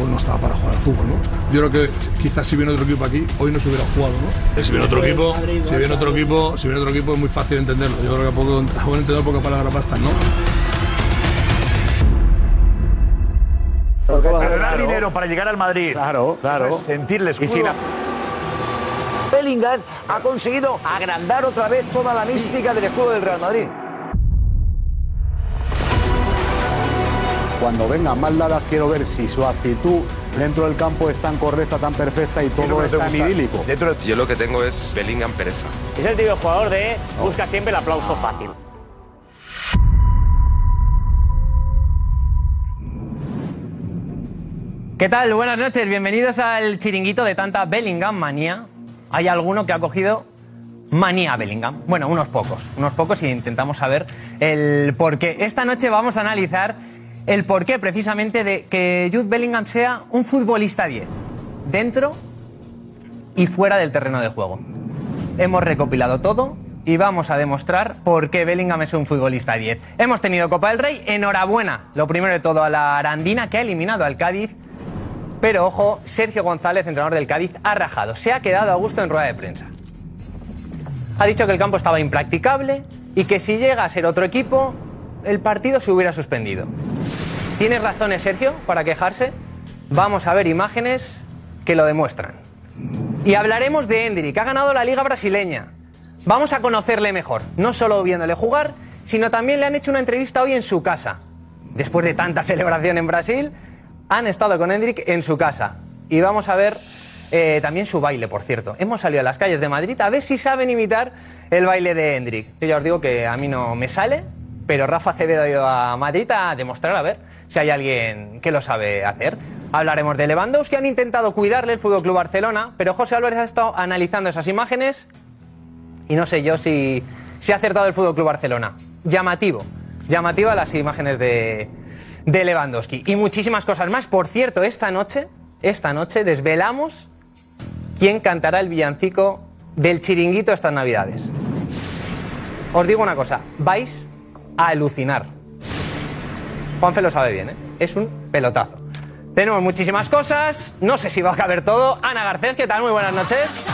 No estaba para jugar al fútbol, ¿no? Yo creo que quizás si viene otro equipo aquí, hoy no se hubiera jugado, ¿no? Si viene otro equipo, si viene otro equipo, si viene otro equipo es muy fácil entenderlo. Yo creo que a poco, a buen entender pocas palabras bastan, ¿no? Perder dinero para llegar al Madrid. Claro, claro. Eso es sentirle Y sin a- Bellingham ha conseguido agrandar otra vez toda la mística del escudo del Real Madrid. Cuando vengan más dadas, quiero ver si su actitud dentro del campo es tan correcta, tan perfecta y todo es tan idílico. Yo lo que tengo es Bellingham pereza. Es el típico jugador de busca siempre el aplauso fácil. ¿Qué tal? Buenas noches, bienvenidos al chiringuito de tanta Bellingham manía. Hay alguno que ha cogido manía a Bellingham. Bueno, unos pocos, unos pocos y intentamos saber el por qué. Esta noche vamos a analizar el porqué precisamente de que Jude Bellingham sea un futbolista 10, dentro y fuera del terreno de juego. Hemos recopilado todo y vamos a demostrar por qué Bellingham es un futbolista 10. Hemos tenido Copa del Rey, enhorabuena, lo primero de todo a la Arandina que ha eliminado al Cádiz pero ojo, Sergio González, entrenador del Cádiz, ha rajado. Se ha quedado a gusto en rueda de prensa. Ha dicho que el campo estaba impracticable y que si llega a ser otro equipo, el partido se hubiera suspendido. ¿Tienes razones, Sergio, para quejarse? Vamos a ver imágenes que lo demuestran. Y hablaremos de Endrick, que ha ganado la Liga Brasileña. Vamos a conocerle mejor, no solo viéndole jugar, sino también le han hecho una entrevista hoy en su casa. Después de tanta celebración en Brasil, han estado con Hendrik en su casa. Y vamos a ver eh, también su baile, por cierto. Hemos salido a las calles de Madrid a ver si saben imitar el baile de Hendrik. Yo ya os digo que a mí no me sale, pero Rafa Acevedo ha ido a Madrid a demostrar a ver si hay alguien que lo sabe hacer. Hablaremos de Lewandowski, han intentado cuidarle el Fútbol Club Barcelona, pero José Álvarez ha estado analizando esas imágenes y no sé yo si, ha acertado el Fútbol Club Barcelona. Llamativo, llamativa las imágenes de, de Lewandowski y muchísimas cosas más. Por cierto, esta noche, esta noche desvelamos quién cantará el villancico del chiringuito estas Navidades. Os digo una cosa, vais a alucinar. Juanfe lo sabe bien, ¿eh? es un pelotazo. Tenemos muchísimas cosas, no sé si va a caber todo. Ana Garcés, ¿qué tal? Muy buenas noches.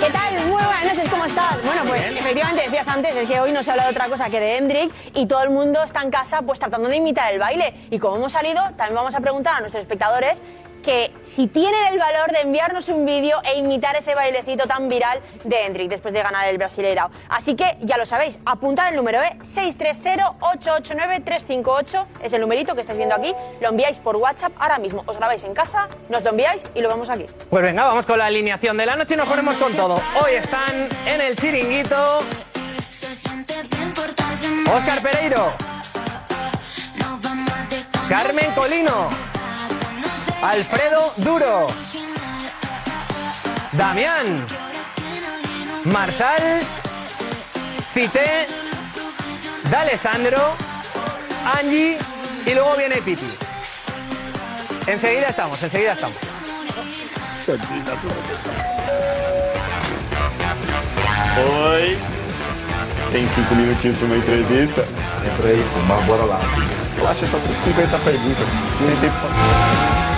¿Qué tal? Muy buenas noches, ¿cómo estás? Bueno, pues efectivamente decías antes, es que hoy no se habla de otra cosa que de Hendrik y todo el mundo está en casa pues tratando de imitar el baile. Y como hemos salido, también vamos a preguntar a nuestros espectadores que si tienen el valor de enviarnos un vídeo e imitar ese bailecito tan viral de Hendrik después de ganar el Brasileirao. Así que ya lo sabéis, apuntad el número, ¿eh? 630-889-358 es el numerito que estáis viendo aquí. Lo enviáis por WhatsApp ahora mismo. Os grabáis en casa, nos lo enviáis y lo vemos aquí. Pues venga, vamos con la alineación de la noche y nos ponemos con todo. Hoy están en el chiringuito Óscar Pereiro, Carmen Colino, Alfredo Duro, Damián, Marsal, Fité, D'Alessandro, Angie y luego viene Pipi. Enseguida estamos, enseguida estamos. Oi. Tem cinco minutinhos para uma entrevista? Entra aí, mas bora lá. Eu acho só 50 perguntas. Nem tempo.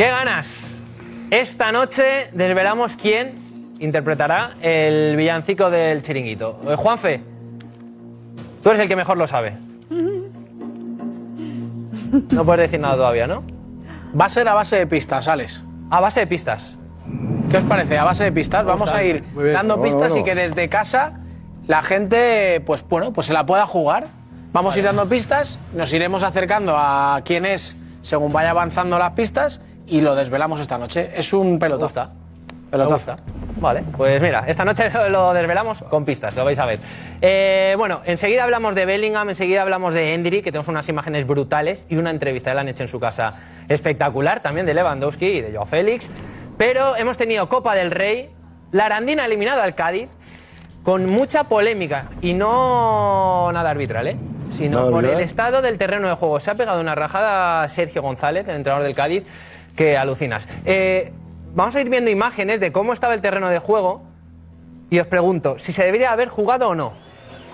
¡Qué ganas! Esta noche desvelamos quién interpretará el villancico del chiringuito. Eh, Juanfe, tú eres el que mejor lo sabe. No puedes decir nada todavía, ¿no? Va a ser a base de pistas, Alex. A base de pistas. ¿Qué os parece? A base de pistas. Vamos a ir bien. dando Bueno, pistas bueno. y que desde casa la gente, pues bueno, pues se la pueda jugar. Vamos a ir dando pistas, nos iremos acercando a quién es según vaya avanzando las pistas y lo desvelamos esta noche. Es un pelotazo. Gusta. Vale, pues mira, esta noche lo- desvelamos con pistas, lo vais a ver. Eh, bueno, enseguida hablamos de Bellingham, enseguida hablamos de Endry, que tenemos unas imágenes brutales y una entrevista que le han hecho en su casa espectacular, también de Lewandowski y de Joao Félix. Pero hemos tenido Copa del Rey, la Arandina ha eliminado al Cádiz, con mucha polémica y no nada arbitral, ¿eh? sino Nada por el estado del terreno de juego. Se ha pegado una rajada Sergio González, el entrenador del Cádiz, que alucinas. Eh, vamos a ir viendo imágenes de cómo estaba el terreno de juego y os pregunto si se debería haber jugado o no.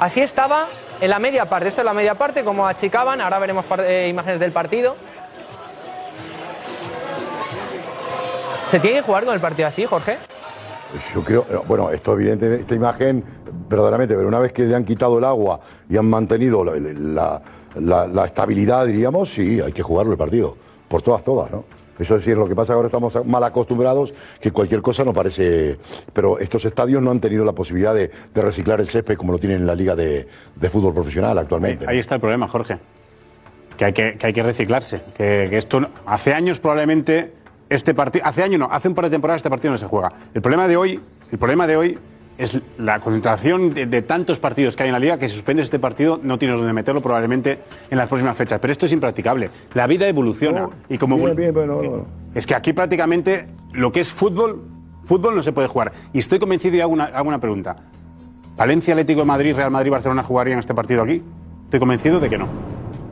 Así estaba en la media parte. Esto es la media parte, como achicaban. Ahora veremos eh, imágenes del partido. ¿Se tiene que jugar con el partido así, Jorge? Yo creo, no, bueno, esto evidente, esta imagen, verdaderamente, pero una vez que le han quitado el agua y han mantenido la- la estabilidad, diríamos, sí, hay que jugarlo el partido, por todas, todas, ¿no? Eso es lo que pasa, ahora estamos mal acostumbrados, que cualquier cosa nos parece... Pero estos estadios no han tenido la posibilidad de, reciclar el césped como lo tienen en la Liga de, Fútbol Profesional actualmente. Ahí está el problema, Jorge. Que hay que, reciclarse. Que, esto no- hace años probablemente este partido, hace años no, hace un par de temporadas este partido no se juega. El problema de hoy, el problema de hoy es la concentración de, de tantos partidos que hay en la liga que si suspendes este partido no tienes donde meterlo probablemente en las próximas fechas. Pero esto es impracticable. La vida evoluciona y como bien, evol- bien, bueno, bueno. es que aquí prácticamente lo que es fútbol, fútbol no se puede jugar. Y estoy convencido y hago una, hago una pregunta. ¿Valencia, Atlético de Madrid, Real Madrid, Barcelona jugarían este partido aquí? Estoy convencido de que no.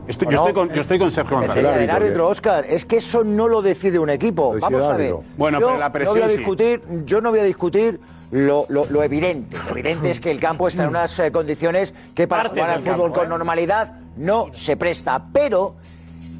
Estoy- yo, estoy con, yo estoy con Sergio El, González. el árbitro, Oscar, es que eso no lo decide un equipo. Vamos a ver. Bueno, yo pero la no presión voy a sí. discutir, yo no voy a discutir lo, lo- lo evidente. Lo evidente es que el campo está en unas eh, condiciones que para Partes jugar al del fútbol campo, con ¿eh? normalidad no se presta. Pero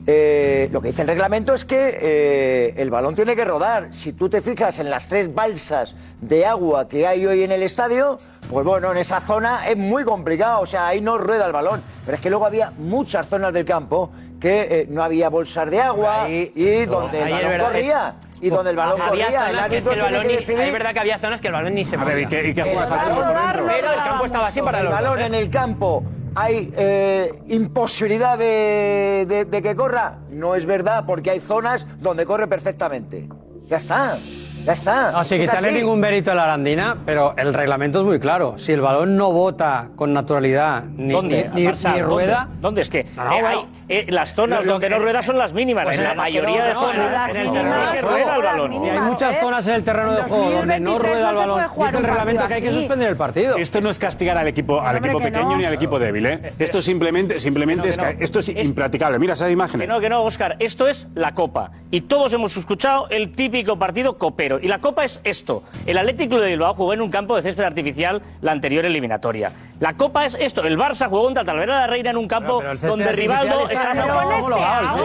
eh, lo que dice el reglamento es que eh, el balón tiene que rodar. Si tú te fijas en las tres balsas de agua que hay hoy en el estadio, pues bueno, en esa zona es muy complicado. O sea, ahí no rueda el balón. Pero es que luego había muchas zonas del campo que eh, no había bolsas de agua y donde el balón verdad, corría. Y donde el balón corría, zonas el que es árbitro que el tiene balón que ni- decidir. Es verdad que había zonas que el balón ni se A ver, ¿y movía. qué- y qué El juegas al balón fútbol por dentro? Pero el campo estaba así para el los dos, balón ¿eh? en el campo hay eh, imposibilidad de, de- de que corra. No es verdad, porque hay zonas donde corre perfectamente. Ya está, ya está. No, sin Es quitarle así. ningún mérito a la Arandina, pero el reglamento es muy claro. Si el balón no bota con naturalidad ni, ¿Dónde? ni, rueda. ¿Dónde? Es que No, no, eh, bueno. hay, eh, las zonas donde que- no rueda son las mínimas. Pues en la mayoría no, de no, zonas las en el sí que rueda el balón. Si hay muchas zonas en el terreno de juego donde no 2023 rueda el balón, dice el un reglamento que hay que suspender el partido. Esto no es castigar al equipo, al equipo que pequeño ni al equipo débil, ¿eh? Esto simplemente, simplemente Que es, que que esto es, impracticable. Mira esas Que imágenes. no, que no, Oscar. Esto es la Copa. Y todos hemos escuchado el típico partido copero. Y la Copa es esto. El Atlético de Bilbao jugó en un campo de césped artificial la anterior eliminatoria. La Copa es esto. El Barça jugó contra Talavera de la Reina en un campo pero donde Rivaldo está... es ¿eh? homologado.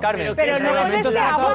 Carmen, Pero no de está agua.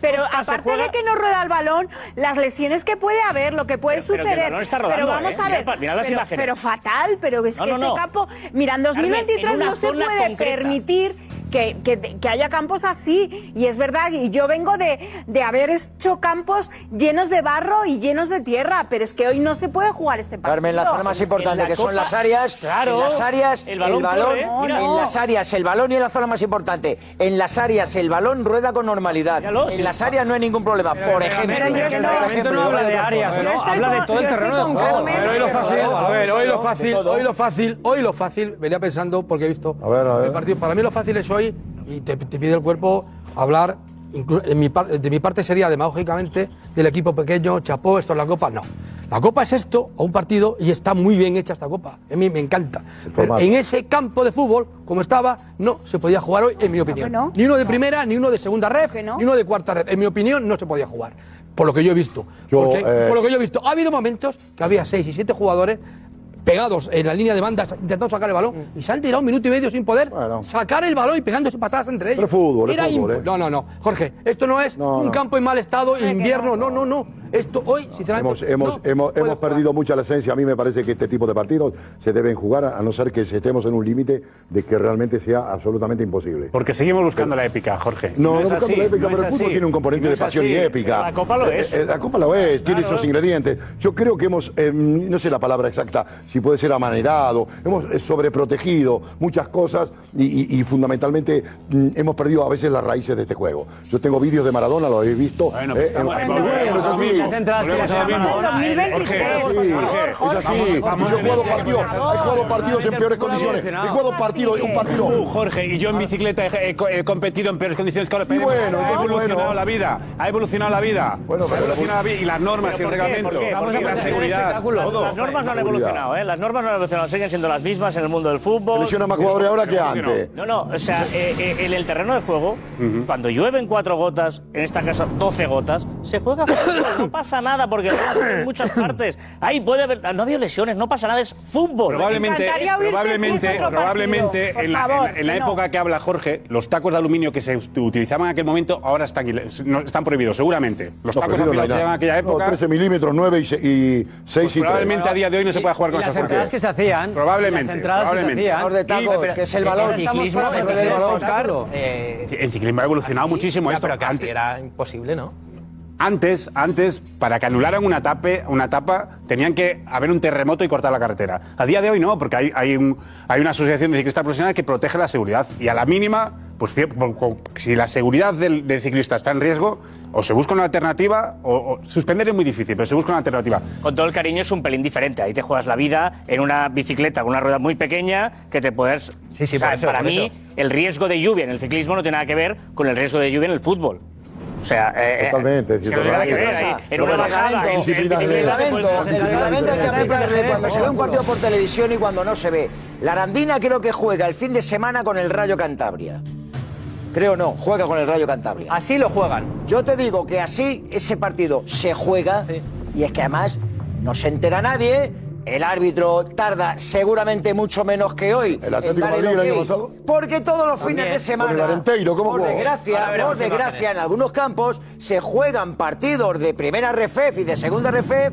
Pero aparte juega- de que no rueda el balón, las lesiones que puede haber, lo que puede Pero- pero que el suceder. balón está rodando, pero vamos ¿eh? a ver. pa- mira las pero, imágenes. pero fatal, pero es No, que no, este no. campo. Mira, en 2023 Carmen, en no se puede concreta. permitir. Que, que- que haya campos así, y es verdad, y yo vengo de, de haber hecho campos llenos de barro y llenos de tierra, pero es que hoy no se puede jugar este partido. Carmen, la zona más importante la que son Copa, las áreas, claro, en las áreas, el balón corre, mira. en las áreas, el balón y en la zona más importante, en las áreas el balón rueda con normalidad, Míralo, en sí. las áreas no hay ningún problema, por ejemplo, pero por estoy- El reglamento no habla de áreas, ¿no? estoy habla de todo el terreno de juego. Carmen. A ver, hoy lo fácil, a ver, hoy lo fácil, hoy lo fácil, hoy lo fácil, venía pensando porque he visto A ver, a ver. el partido. Para mí lo fácil es hoy, y te, te pide el cuerpo hablar, en mi par- de mi parte sería demagógicamente del equipo pequeño, chapó, esto es la copa, no. La Copa es esto, o un partido, y está muy bien hecha esta Copa. A mí me encanta. Pero en ese campo de fútbol, como estaba, no se podía jugar hoy, en mi opinión. no? Ni uno de primera, ni uno de segunda ref, ni uno de cuarta ref. En mi opinión, no se podía jugar. Por lo que yo he visto. Yo, Porque, eh, por lo que yo he visto. Ha habido momentos que había seis y siete jugadores pegados en la línea de bandas intentando sacar el balón y se han tirado un minuto y medio sin poder sacar el balón y pegándose patadas entre ellos. Pero fútbol, Era fútbol, ¿eh? No, no, no. Jorge, esto no es un no. campo en mal estado, invierno, no, no, no. Esto hoy, sinceramente. Hemos, hemos, no hemos, hemos perdido mucha la esencia. A mí me parece que este tipo de partidos se deben jugar a no ser que estemos en un límite de que realmente sea absolutamente imposible. Porque seguimos buscando la épica, Jorge. No, no, es buscando así, la épica, no pero el fútbol así. tiene un componente No de pasión y épica. La Copa lo es. Eh, eh, La Copa lo es, tiene Claro. esos ingredientes. Yo creo que hemos, eh, no sé la palabra exacta, si puede ser amanerado, hemos eh, sobreprotegido muchas cosas y, y- y fundamentalmente mm, hemos perdido a veces las raíces de este juego. Yo tengo vídeos de Maradona, lo habéis visto. Bueno, pues eh, estamos- en- volvemos bueno, Las entradas que Sí, Jorge, es así, vamos, Yo he jugado este partidos, he jugado partidos en peores condiciones. He jugado partidos, un partido. Jorge, y yo en bicicleta he, competido en peores condiciones que ahora. Bueno, ha pues evolucionado la vida, ha evolucionado la vida. Bueno, ha evolucionado la vida y las normas y ¿Pero el reglamento. Y la seguridad. Las normas no han evolucionado, ¿eh? Las normas no han evolucionado, siguen siendo las mismas en el mundo del fútbol. Selecciona más jugadores ahora que antes. No, no, o sea, eh, eh, en el terreno de juego, cuando llueven cuatro gotas, en esta casa 12 gotas, se juega fútbol, no pasa nada porque en muchas partes. Ahí puede haber, no ha habido lesiones, no pasa nada, es fútbol. Probablemente, probablemente, probablemente en la, favor, en en la que no. época que habla Jorge, los tacos de aluminio que se ut- utilizaban en aquel momento ahora están, están prohibidos, seguramente. Los No, tacos hay afilados que se en aquella No, época. 13 milímetros, 9 y, se- y 6 y 3. probablemente a día de hoy no se pueda jugar con y esas las entradas que se hacían. Probablemente. Las entradas que se probablemente. hacían. De tacos, que es el. El ciclismo, el del ciclismo, eh, ha evolucionado muchísimo. Ya, esto. pero casi Antes- era imposible, ¿no? Antes, antes, para que anularan una, tape, una etapa, tenían que haber un terremoto y cortar la carretera. A día de hoy no, porque hay, hay, un- hay una asociación de ciclistas profesionales que protege la seguridad. Y a la mínima, pues si la seguridad del, del ciclista está en riesgo, o se busca una alternativa, o, o suspender es muy difícil, pero se busca una alternativa. Con todo el cariño es un pelín diferente. Ahí te juegas la vida en una bicicleta con una rueda muy pequeña que te puedes. Sí, sí, O sea, por eso, para por mí, eso. el riesgo de lluvia en el ciclismo no tiene nada que ver con el riesgo de lluvia en el fútbol. O sea, eh, eh, Totalmente, que ahí. En una bajada, reglamento, el reglamento hay que aplicarle cuando se ve un partido por televisión y cuando no se ve. La Arandina creo que juega el fin de semana con el Rayo Cantabria. Creo no, juega con el Rayo Cantabria. Así lo juegan. Yo te digo que así ese partido se juega y es que además no se entera nadie. El árbitro tarda seguramente mucho menos que hoy. El Atlético en dar de Madrid el año ok, pasado. Porque todos los También. fines de semana, Con el Arenteiro, ¿cómo por jugó? desgracia, Ahora por desgracia, imágenes. en algunos campos se juegan partidos de primera RFEF y de segunda RFEF,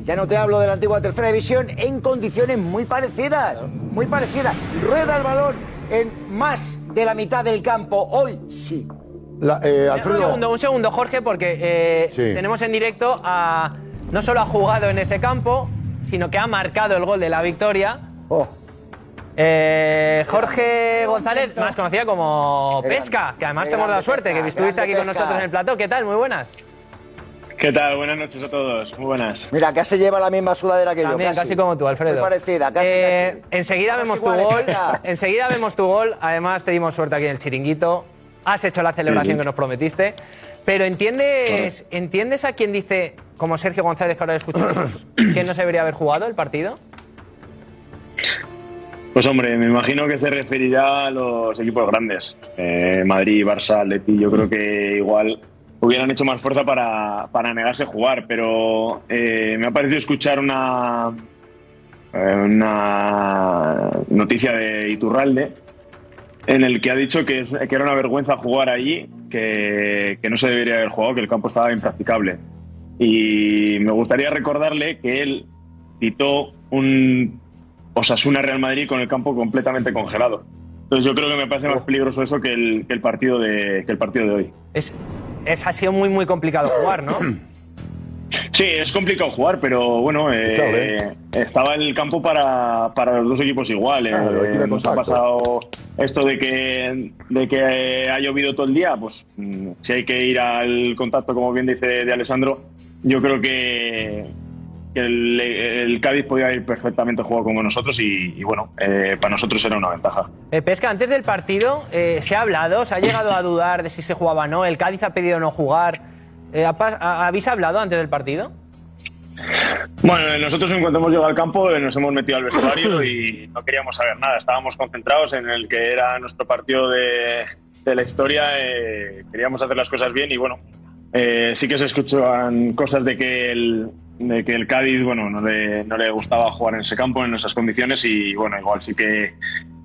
y ya no te hablo de la antigua tercera división, en condiciones muy parecidas, muy parecidas. Rueda el balón en más de la mitad del campo, hoy sí. La- eh, Un Alfredo, segundo, un segundo, Jorge, porque eh, Sí. tenemos en directo a. No solo ha jugado en ese campo, sino que ha marcado el gol de la victoria. oh, Eh, Jorge González, más conocida como Pesca, que además te hemos dado suerte, que estuviste aquí con nosotros en el plató. ¿Qué tal? Muy buenas. ¿Qué tal? Buenas noches a todos. Muy buenas. Mira, casi lleva la misma sudadera que También, yo. casi, como tú, Alfredo. Muy parecida, casi, Eh, casi. Enseguida vemos tu gol. Enseguida vemos tu gol. Además, te dimos suerte aquí en el chiringuito. Has hecho la celebración Sí, sí. que nos prometiste. Pero entiendes, ¿entiendes a quien dice, como Sergio González, que ahora escuchamos, que no se debería haber jugado el partido? Pues hombre, me imagino que se referirá a los equipos grandes. Eh, Madrid, Barça, Atleti, yo creo que igual hubieran hecho más fuerza para, para negarse a jugar, pero eh, me ha parecido escuchar una, eh, una noticia de Iturralde en el que ha dicho que, es- que era una vergüenza jugar allí, que, que no se debería haber jugado, que el campo estaba impracticable. Y me gustaría recordarle que él pitó un Osasuna Real Madrid con el campo completamente congelado. Entonces yo creo que me parece más peligroso eso que el, que el partido de que el partido de hoy. Es, es, ha sido muy, muy complicado jugar, ¿no? Sí, es complicado jugar, pero bueno, eh, Escuchable. estaba el campo para, para los dos equipos igual. eh. Claro, nos ha pasado esto de que, de que ha llovido todo el día, pues mm, si hay que ir al contacto, como bien dice de Alessandro, yo creo que, que el, el Cádiz podía ir perfectamente jugado como nosotros y, y bueno, eh, para nosotros era una ventaja. Eh, Pesca, antes del partido, eh, ¿se ha hablado? ¿Se ha llegado a dudar de si se jugaba o no? ¿El Cádiz ha pedido no jugar? Eh, ¿ha pas- ha- ¿Habéis hablado antes del partido? Bueno, nosotros en cuanto hemos llegado al campo eh, nos hemos metido al vestuario y no queríamos saber nada. Estábamos concentrados en el que era nuestro partido de, de la historia. eh, queríamos hacer las cosas bien y bueno, eh, sí que se escuchan cosas de que el, de que el Cádiz bueno, no, le, no le gustaba jugar en ese campo, en esas condiciones y bueno, igual sí que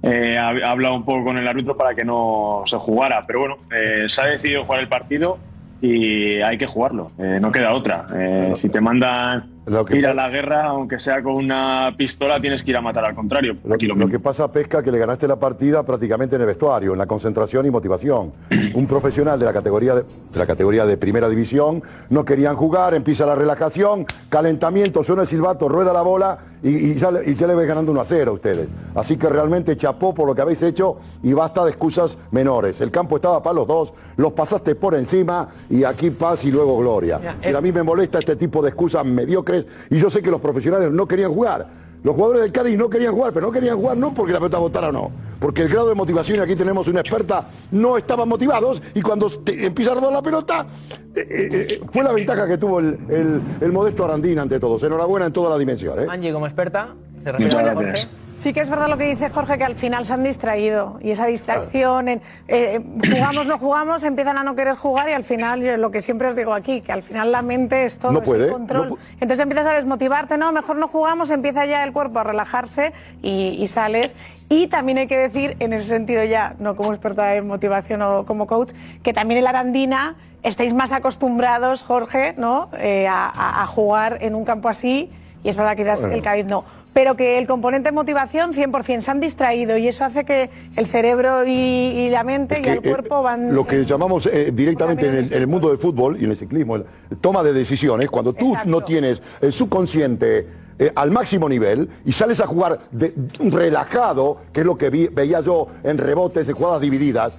eh, ha, ha hablado un poco con el árbitro para que no se jugara. Pero bueno, eh, se ha decidido jugar el partido y hay que jugarlo, eh, no queda otra. Eh, si te mandan ir a la guerra, aunque sea con una pistola, tienes que ir a matar al contrario. Lo, lo que pasa, Pesca, que le ganaste la partida prácticamente en el vestuario, en la concentración y motivación. Un profesional de la categoría de, de la categoría de primera división no querían jugar, empieza la relajación, calentamiento, suena el silbato, rueda la bola y, y ya, le- y ya le ves ganando 1 a 0 a ustedes. Así que realmente chapó por lo que habéis hecho y basta de excusas menores. El campo estaba para los dos, los pasaste por encima y aquí paz y luego gloria. Es- a mí me molesta este tipo de excusas mediocres y yo sé que los profesionales no querían jugar. Los jugadores del Cádiz no querían jugar, pero no querían jugar no porque la pelota votara o no. Porque el grado de motivación, y aquí tenemos una experta, no estaban motivados y cuando empieza a rodar la pelota, eh, eh, eh, fue la ventaja que tuvo el modesto Arandín ante todos. Enhorabuena en toda la dimensión. ¿eh? Angie, como experta, se refiere Muchas a Jorge. gracias. Sí que es verdad lo que dice Jorge, que al final se han distraído. Y esa distracción, en, eh, jugamos, no jugamos, empiezan a no querer jugar y al final, yo lo que siempre os digo aquí, que al final la mente es todo, No es puede, el control. no Entonces empiezas a desmotivarte, no, mejor no jugamos, empieza ya el cuerpo a relajarse y, y sales. Y también hay que decir, en ese sentido ya, no como experta en motivación o como coach, que también el Arandina estáis más acostumbrados, Jorge, ¿no? Eh, a, a- a jugar en un campo así y es verdad que quizás Bueno. el Cádiz no. Pero que el componente motivación 100% se han distraído y eso hace que el cerebro y, y la mente y el eh, cuerpo van... Lo que llamamos eh, directamente en el, en el mundo del fútbol y en el ciclismo, el toma de decisiones, cuando tú Exacto. no tienes el subconsciente eh, al máximo nivel y sales a jugar de- relajado, que es lo que vi- veía yo en rebotes de jugadas divididas,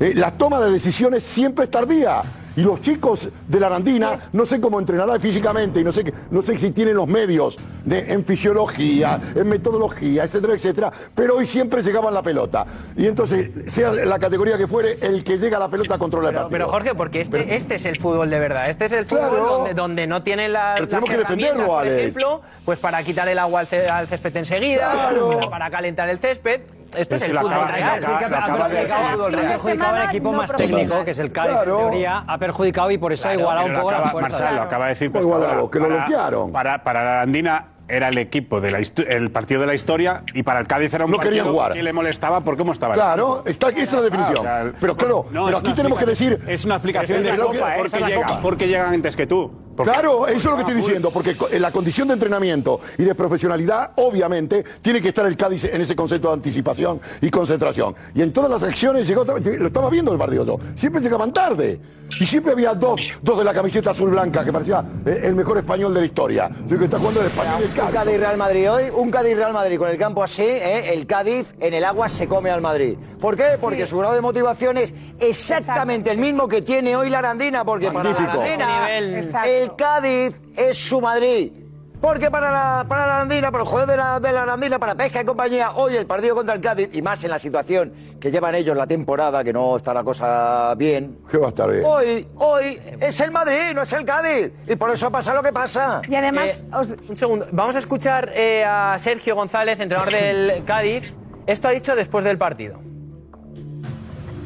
eh, la toma de decisiones siempre es tardía. Y los chicos de la Arandina, no sé cómo entrenará físicamente y no sé, qué- no sé si tienen los medios de- en fisiología, en metodología, etcétera, etcétera, pero hoy siempre llegaban la pelota. Y entonces, sea la categoría que fuere, el que llega a la pelota controla el partido. pero, Jorge, porque este, este es el fútbol de verdad. Este es el fútbol Claro. donde, donde no tiene la, Pero las tenemos que herramientas, defenderlo, por Alex. ejemplo, pues para quitar el agua al, ce- al césped enseguida, Claro. para calentar el césped. Este es, Es el fútbol acaba- real. lo acaba- lo acaba de- Ha perjudicado al equipo más técnico, que es el Cádiz, en teoría, ha perjudicado y por eso ha igualado un poco la fuerza. Marcelo, acaba de decir igualado, que lo Para- bloquearon. Para, para la Arandina era el equipo de la histo- el partido de la historia y para el Cádiz era un No partido jugar. que le molestaba por cómo estaba Claro, está, esa es la definición. Ah, o sea, pero claro, no, pero aquí tenemos que decir. Es una explicación Es de la Copa, ¿eh? porque, es la llegan, Copa. porque llegan antes que tú. Porque- Claro, eso es lo que estoy diciendo, porque en la condición de entrenamiento y de profesionalidad, obviamente, tiene que estar el Cádiz en ese concepto de anticipación y concentración. Y en todas las acciones llegó, lo estaba viendo el partido yo, siempre llegaban tarde. Y siempre había dos, dos de la camiseta azul blanca, que parecía eh, el mejor español de la historia. Yo creo que está jugando el español el Un Cádiz. Real Madrid hoy, un Cádiz Real Madrid con el campo así, ¿eh? el Cádiz en el agua se come al Madrid. ¿Por qué? Porque su grado de motivación es exactamente el mismo que tiene hoy la Arandina, porque Magnífico. para la Arandina Nivel. El Cádiz es su Madrid. Porque para la, para la Arandina, para el juego de la, de la Arandina, para Pesca y compañía, hoy el partido contra el Cádiz, y más en la situación que llevan ellos la temporada, que no está la cosa bien, Que va a estar bien. hoy, hoy es el Madrid, no es el Cádiz. Y por eso pasa lo que pasa. Y además, Eh, os- Un segundo, vamos a escuchar eh, a Sergio González, entrenador del Cádiz. Esto ha dicho después del partido.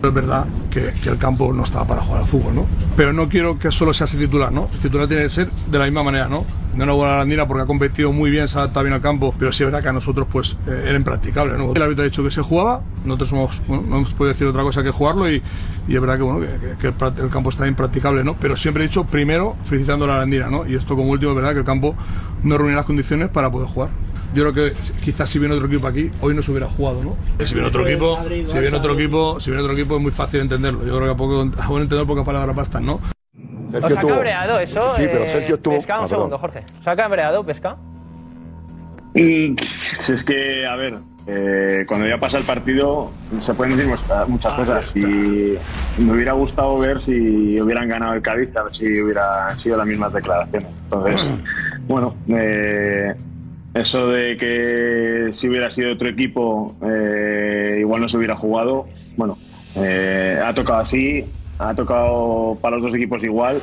Es verdad que, el campo no estaba para jugar al fútbol, ¿no? Pero no quiero que solo sea ese titular, ¿no? El titular tiene que ser de la misma manera, ¿no? De una buena Arandina porque ha competido muy bien, se ha adaptado bien al campo, pero sí es verdad que a nosotros pues eh, era impracticable, ¿no? El árbitro ha dicho que se jugaba, nosotros no hemos podido decir otra cosa que jugarlo y, y es verdad que, bueno, que, el, campo está impracticable, ¿no? Pero siempre he dicho primero felicitando a la Arandina, ¿no? Y esto como último es verdad que el campo no reunía las condiciones para poder jugar. Yo creo que quizás si viene otro equipo aquí, hoy no se hubiera jugado, ¿no? Si viene otro equipo, si viene otro equipo, si viene otro equipo es muy fácil entenderlo. Yo creo que a poco, a buen entender pocas palabras bastan, ¿no? Sergio ¿Os ha tuvo- cabreado eso? Sí, pero eh, Sergio tuvo. Pesca, un Ah, segundo. Jorge. ¿Os ha cabreado, Pesca? Mm, Si es que, a ver, eh, cuando ya pasa el partido se pueden decir muchas, muchas cosas y me hubiera gustado ver si hubieran ganado el Cádiz, a ver si hubieran sido las mismas declaraciones. Entonces, bueno, eh, eso de que si hubiera sido otro equipo eh, igual no se hubiera jugado, bueno, eh, ha tocado así, ha tocado para los dos equipos igual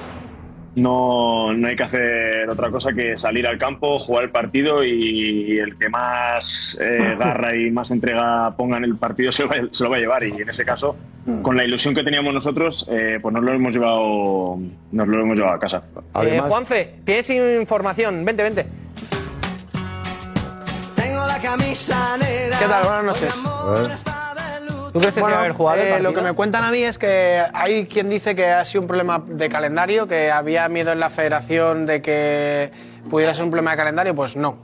no, no hay que hacer otra cosa que salir al campo, jugar el partido y el que más eh, garra y más entrega ponga en el partido se lo, va, se lo va a llevar. Y en ese caso, con la ilusión que teníamos nosotros, eh, pues nos lo hemos llevado, nos lo hemos llevado a casa. Eh, Juanfe, tienes información. Vente, vente. ¿Qué tal? Buenas noches. ¿Tú crees que se Bueno, haber jugado eh, lo que me cuentan a mí es que hay quien dice que ha sido un problema de calendario, que había miedo en la federación de que pudiera ser un problema de calendario, pues no.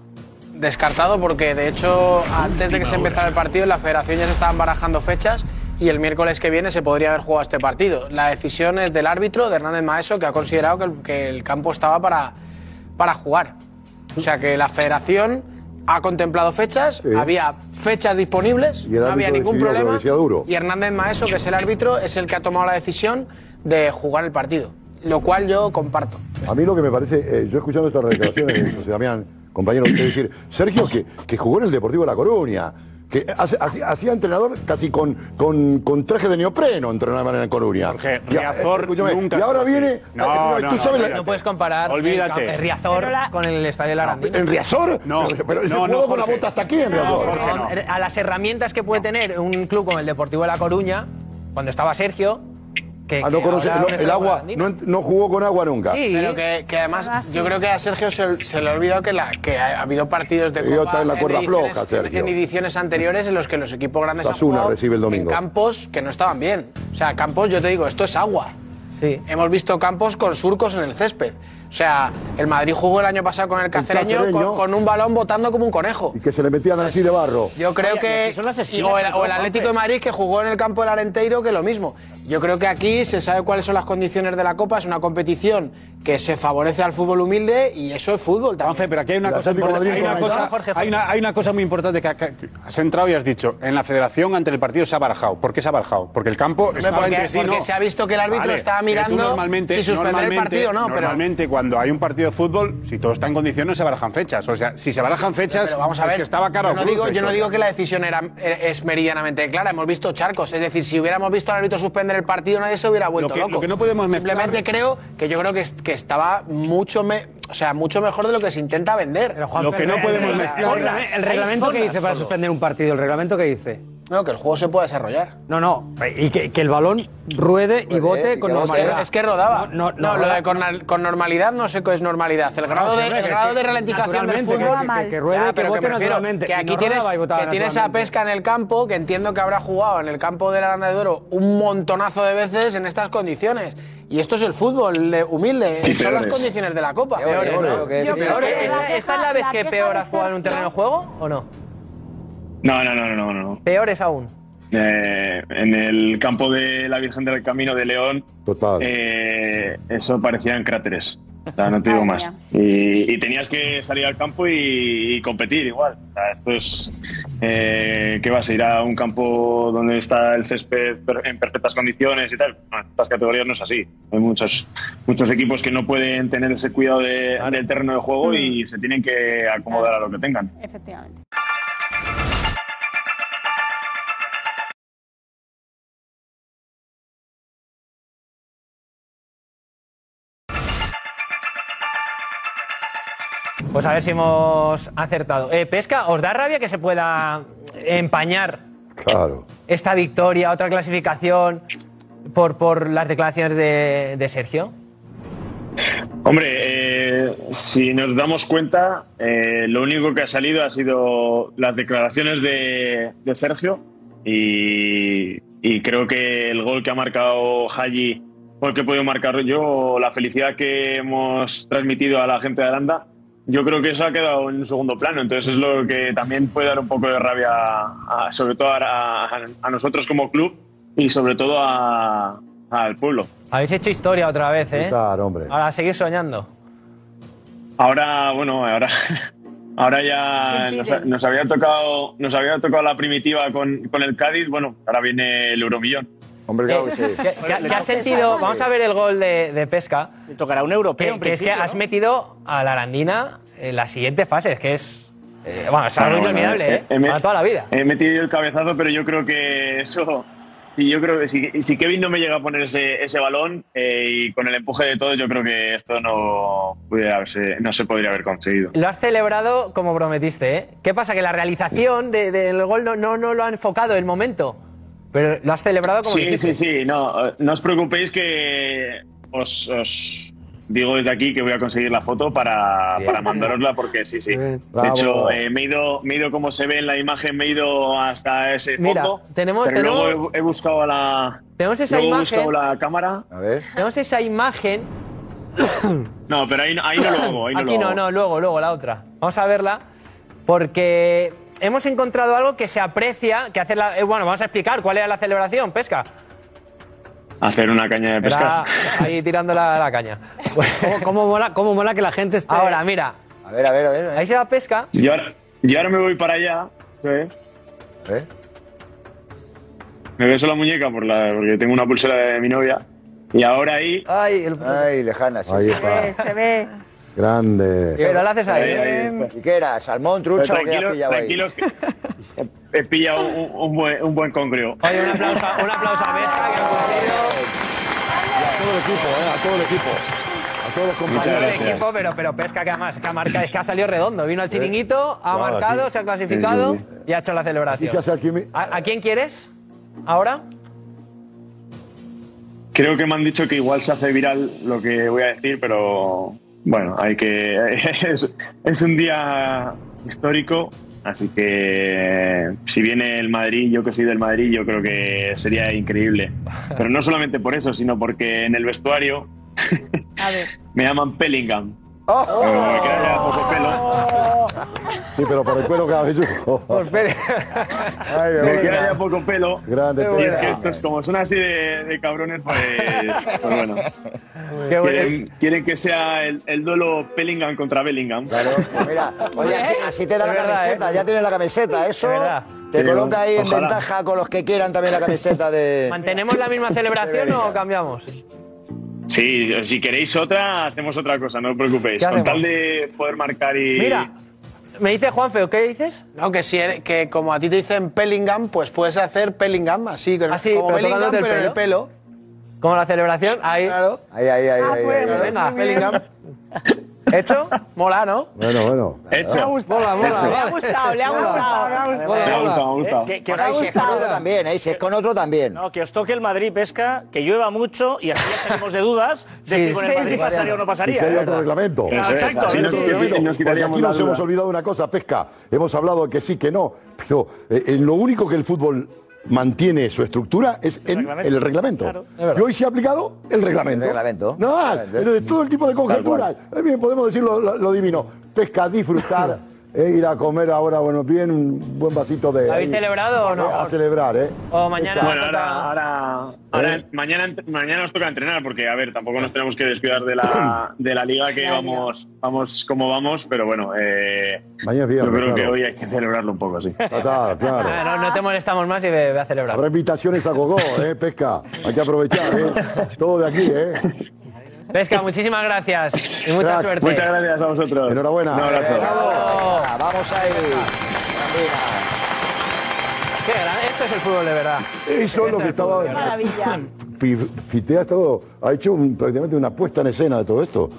Descartado porque de hecho antes de que se empezara el partido en la federación ya se estaban barajando fechas y el miércoles que viene se podría haber jugado este partido. La decisión es del árbitro, de Hernández Maeso, que ha considerado que el, que el campo estaba para, para jugar. O sea que la federación ha contemplado fechas, Sí. había fechas disponibles, no había ningún decidió problema. duro. Y Hernández Maeso, que es el árbitro, es el que ha tomado la decisión de jugar el partido. Lo cual yo comparto. A mí lo que me parece, eh, yo escuchando estas declaraciones de José Damián, compañero, es decir, Sergio que, que jugó en el Deportivo de La Coruña, que hacía, hacía entrenador casi con, con, con traje de neopreno, entrenaba en Coruña. Jorge, Y Riazor escúchame, nunca Y ahora viene. No, eh, no, tú no, sabes la- olvídate. No puedes comparar Olvídate. el Riazor con el estadio de la Arandina. ¿En Riazor? No, pero, pero no, no, con la Jorge. bota hasta aquí en Riazor. Con- A las herramientas que puede tener un club como el Deportivo de La Coruña, cuando estaba Sergio, que, Ah, no que conoce, ahora no, está el agua, no, no jugó con agua nunca. Sí. Pero que, que además, yo creo que a Sergio se, se le ha olvidado que, la, que ha, ha habido partidos de Copa está en la cuerda ediciones, floja, Sergio. en ediciones anteriores en los que los equipos grandes Sasuna han jugado recibe el domingo. en campos que no estaban bien. O sea, campos, yo te digo, esto es agua. Sí. Hemos visto campos con surcos en el césped. O sea, el Madrid jugó el año pasado con el cacereño, Cacereño. con, con un balón botando como un conejo. Y que se le metían así de barro. Yo creo Oye, que. aquí son las y- esquinas o, el, o el Atlético de. Madrid que jugó en el campo del Arenteiro, que lo mismo. Yo creo que aquí se sabe cuáles son las condiciones de la Copa. Es una competición que se favorece al fútbol humilde y eso es fútbol también. Juanfe, pero aquí hay una cosa importante. Hay una con cosa, Aitán. Jorge, Jorge. hay una, hay una cosa muy importante que, que has entrado y has dicho. En la federación, ante el partido, se ha barajado. ¿Por qué se ha barajado? Porque el campo estaba porque- entre sí, porque ¿no? se ha visto que el árbitro estaba mirando normalmente, si suspender el partido o no, pero- Normalmente, cuando hay un partido de fútbol, si todo está en condiciones, se barajan fechas. O sea, si se barajan fechas, Pero vamos a ver, es que estaba caro. yo no, digo, yo no digo que la decisión era, es meridianamente clara. Hemos visto charcos. Es decir, si hubiéramos visto al árbitro suspender el partido, nadie se hubiera vuelto Lo que- loco. lo que no podemos mezclar- Simplemente creo que yo creo que, es- que estaba mucho, me- o sea, mucho mejor de lo que se intenta vender. Lo que no podemos El, mezclar. el reglamento que dice para suspender un partido, el reglamento que dice. No, que el juego se puede desarrollar. No, no, y que, que el balón ruede y bote con que Es que, normalidad. es que rodaba. No, No, no, lo roda- de con, con normalidad no sé qué es normalidad. El grado, de, el que- grado de que ralentización del fútbol. que- que- que ruede, Ya, que pero bote me refiero Que aquí no tienes, que tienes a pesca en el campo, que entiendo que habrá jugado en el campo de la Aranda de Duero un montonazo de veces en estas condiciones. Y esto es el fútbol de- humilde, Y son las condiciones de la Copa. Peores, Peores. ¿no? Que- Yo que- creo Peor, que ¿esta, es la vez la que peor ha jugado en un terreno de juego o no? No, no, no, no, no. no. Peores aún. Eh, en el campo de la Virgen del Camino de León, Total. eh, eso parecían cráteres. O sea, no te digo más. Y, y tenías que salir al campo y, y competir igual. O sea, esto es. Eh, ¿Qué vas a ir a un campo donde está el césped per- en perfectas condiciones y tal? No, en estas categorías no es así. Hay muchos, muchos equipos que no pueden tener ese cuidado de- del terreno de juego y se tienen que acomodar a lo que tengan. Efectivamente. Pues a ver si hemos acertado. Eh, Pesca, ¿os da rabia que se pueda empañar Claro. esta victoria, otra clasificación, por, por las declaraciones de, de Sergio? Hombre, eh, si nos damos cuenta, eh, lo único que ha salido ha sido las declaraciones de, de Sergio y, y creo que el gol que ha marcado Haji o el que he podido marcar yo, la felicidad que hemos transmitido a la gente de Aranda, yo creo que eso ha quedado en un segundo plano. Entonces es lo que también puede dar un poco de rabia, a- sobre todo a, a- a nosotros como club y sobre todo a- al pueblo. Habéis hecho historia otra vez, ¿eh? Claro, hombre. Ahora, a seguir soñando. Ahora, bueno, ahora, ahora ya ¿Qué nos, nos había tocado, nos había tocado la primitiva con, con el Cádiz. Bueno, ahora viene el Euromillón. Hombre, claro que sí. ¿Qué, qué- qué has sentido? Vamos a ver el gol de, de Pesca. Le tocará un europeo. Que, que es que has ¿no? metido a la Arandina en la siguiente fase, es que es. eh, bueno, es algo bueno, inolvidable, ¿eh? he- he met- Para toda la vida. He metido el cabezazo, pero yo creo que eso sí, yo creo que si, si Kevin no me llega a poner ese, ese balón eh, y con el empuje de todos, yo creo que esto no, pudiera haberse- no se podría haber conseguido. Lo has celebrado como prometiste, ¿eh? ¿Qué pasa? Que la realización de- del gol no, no, no lo ha enfocado el momento. Pero lo has celebrado como Sí, dijiste. sí, sí, no, eh, no os preocupéis que os, os digo desde aquí que voy a conseguir la foto para, para mandarosla porque sí, sí. De Bravo. hecho, eh, me, he ido, me he ido como se ve en la imagen, me he ido hasta ese Mira, fondo. tenemos- pero tenemos- luego he, he buscado a la... Tenemos esa luego he imagen. buscado la cámara. A ver. Tenemos esa imagen. No, pero ahí, ahí no lo hago. Ahí no Aquí lo no, no, luego, luego, la otra. Vamos a verla. Porque hemos encontrado algo que se aprecia, que hace la. eh, bueno, vamos a explicar cuál era la celebración, pesca. Hacer una caña de pesca. Era ahí tirando la, la caña. ¿Cómo, cómo mola, ¿Cómo mola que la gente esté...? Ahora, mira. A ver, a ver, a ver. Ahí se va pesca. Yo ahora, yo ahora me voy para allá. ¿sí? Me beso la muñeca por la, porque tengo una pulsera de mi novia. Y ahora ahí. Ay, Ay, lejana, sí. Ahí. Se ve. Grande. Pero lo haces ahí. Ahí, ahí está. ¿Y qué era? ¿Salmón, trucha o qué has tranquilos, pillado ahí? tranquilos que he pillado un, un buen, un buen concreo. Oye, un aplauso, un aplauso a Pesca, que ha A todo el equipo, ¿eh? A todo el equipo. A todos los compañeros. el equipo, pero, pero Pesca que además, que ha marcado, es que ha salido redondo. Vino al chiringuito, ha Claro, marcado, aquí. se ha clasificado Sí, sí, y ha hecho la Aquí celebración. se hace alquimi- ¿A, a quién quieres? ¿Ahora? Creo que me han dicho que igual se hace viral lo que voy a decir, pero bueno, hay que. Es, es un día histórico, así que si viene el Madrid, yo que soy del Madrid, yo creo que sería increíble. Pero no solamente por eso, sino porque en el vestuario A ver. me llaman Pellingham. Pero me queda ya poco pelo. Sí, pero por el pelo cada vez. Por Ay, Dios Me mío. queda ya poco pelo. Grande, y es que Pellingham. estos, como son así de, de cabrones, pues, pues bueno. Qué. Quieren, quieren que sea el, el duelo Bellingham contra Bellingham. Claro, pues mira, oye, así, así te da la camiseta, ¿eh? ya tienes la camiseta, eso te coloca ahí en ventaja con los que quieran también la camiseta de... ¿Mantenemos la misma celebración o cambiamos? Sí, si queréis otra, hacemos otra cosa, no os preocupéis. ¿Qué Con tal de poder marcar y. Mira, me dice Juanfe, ¿qué dices? No, que, si eres- que como a ti te dicen Pellingham, pues puedes hacer Pellingham así, con- Así, como pero Bellingham, pero en el pelo. pelo. Como la celebración, ahí. Claro. Ahí, ahí, ahí, ahí, ahí, ahí. Venga, Bellingham. ¿Hecho? Mola, ¿no? Bueno, bueno. Hecho. Le ha gustado, Mola, mola, le ha gustado, le ha gustado, le ha gustado. Me ha gustado, me ha gustado. Que, os y si es con otro también, ¿eh? Si es con otro también. No, que os toque el Madrid pesca, que llueva mucho y así ya salimos de dudas de Sí, si con el Madrid sí, pasaría o no pasaría. si hay ¿eh? otro reglamento. Exacto, así sí, nos- Porque aquí nos hemos olvidado una cosa, Pesca. Hemos hablado que sí, que no. Pero eh, en lo único que el fútbol mantiene su estructura es reglamento. el reglamento. Claro. Y hoy se ha aplicado el reglamento. El reglamento. No. Entonces, todo el tipo de conjeturas. Bien, podemos decir lo, lo- lo divino. Pesca, disfrutar, eh, ir a comer ahora, bueno, bien, un buen vasito de. ¿Habéis celebrado o no? A celebrar, ¿eh? O mañana Bueno, toca- ahora, ahora, ahora mañana, mañana nos toca entrenar porque, a ver, tampoco nos tenemos que descuidar de la, de la liga que vamos, vamos como vamos, pero bueno, eh, Mañana es viernes, yo creo que hoy hay que celebrarlo un poco, sí. Está, claro. Ah, no, no te molestamos más y ve, ve a celebrar. Habrá invitaciones a Gogó, ¿eh? Pesca. Hay que aprovechar, ¿eh? Todo de aquí, ¿eh? Pesca, muchísimas gracias y mucha Crack, suerte. Muchas gracias a vosotros. Enhorabuena. Un abrazo. Venga, vamos ahí. Qué gran- Esto es el fútbol de verdad. Eso es lo que estaba. Maravilla. Fi- Fite ha, estado, ha hecho un- prácticamente una puesta en escena de todo esto,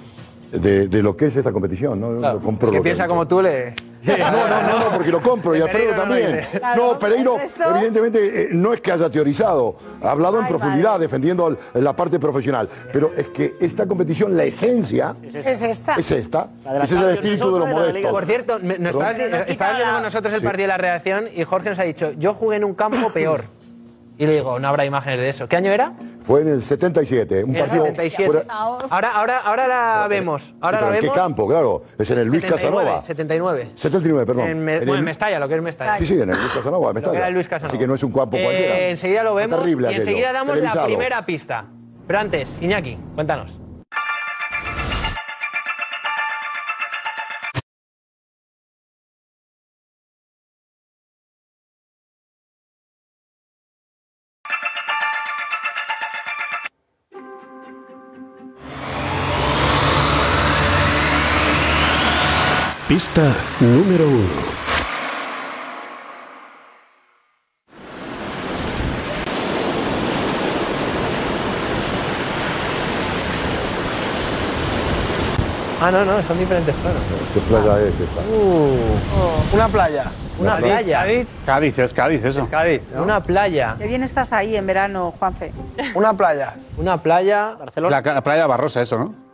de, de lo que es esta competición. ¿no? Lo compro que piensa como tú le. No, no, no, no, porque lo compro y Alfredo también. No, Pereiro, evidentemente, eh, no es que haya teorizado, ha hablado en Ay, profundidad, vale. defendiendo la parte profesional. Pero es que esta competición, la esencia, Es esta. es esta. Ese es el espíritu es de los modestos. Por cierto, estabas, viendo con nosotros el partido de la reacción y Jorge nos ha dicho, yo jugué en un campo peor. Y le digo, no habrá imágenes de eso. ¿Qué año era? Fue en el 77, un En el partido 77. fuera- Ahora, ahora, ahora la vemos. Ahora Sí, pero la ¿En vemos. qué campo? Claro, es en el Luis 79, Casanova. 79. 79, perdón. En, Me- En bueno, el- en Mestalla, lo que es Mestalla. Sí, sí, en el Luis Casanova, en Lo que Mestalla. era el Luis Casanova. Así que no es un campo Eh, cualquiera. enseguida lo vemos terrible y aquello, enseguida damos la televisado. primera pista. Pero antes, Iñaki, cuéntanos. Pista número uno. Ah, no, no, son diferentes planos. ¿Qué playa ah. es esta? Uh. Oh. Una playa. Una playa. Cádiz. Cádiz, es Cádiz eso. Es Cádiz. Una playa. Qué bien estás ahí en verano, Juanfe. Una playa. Una playa. Barcelona. La playa Barrosa, eso, ¿no?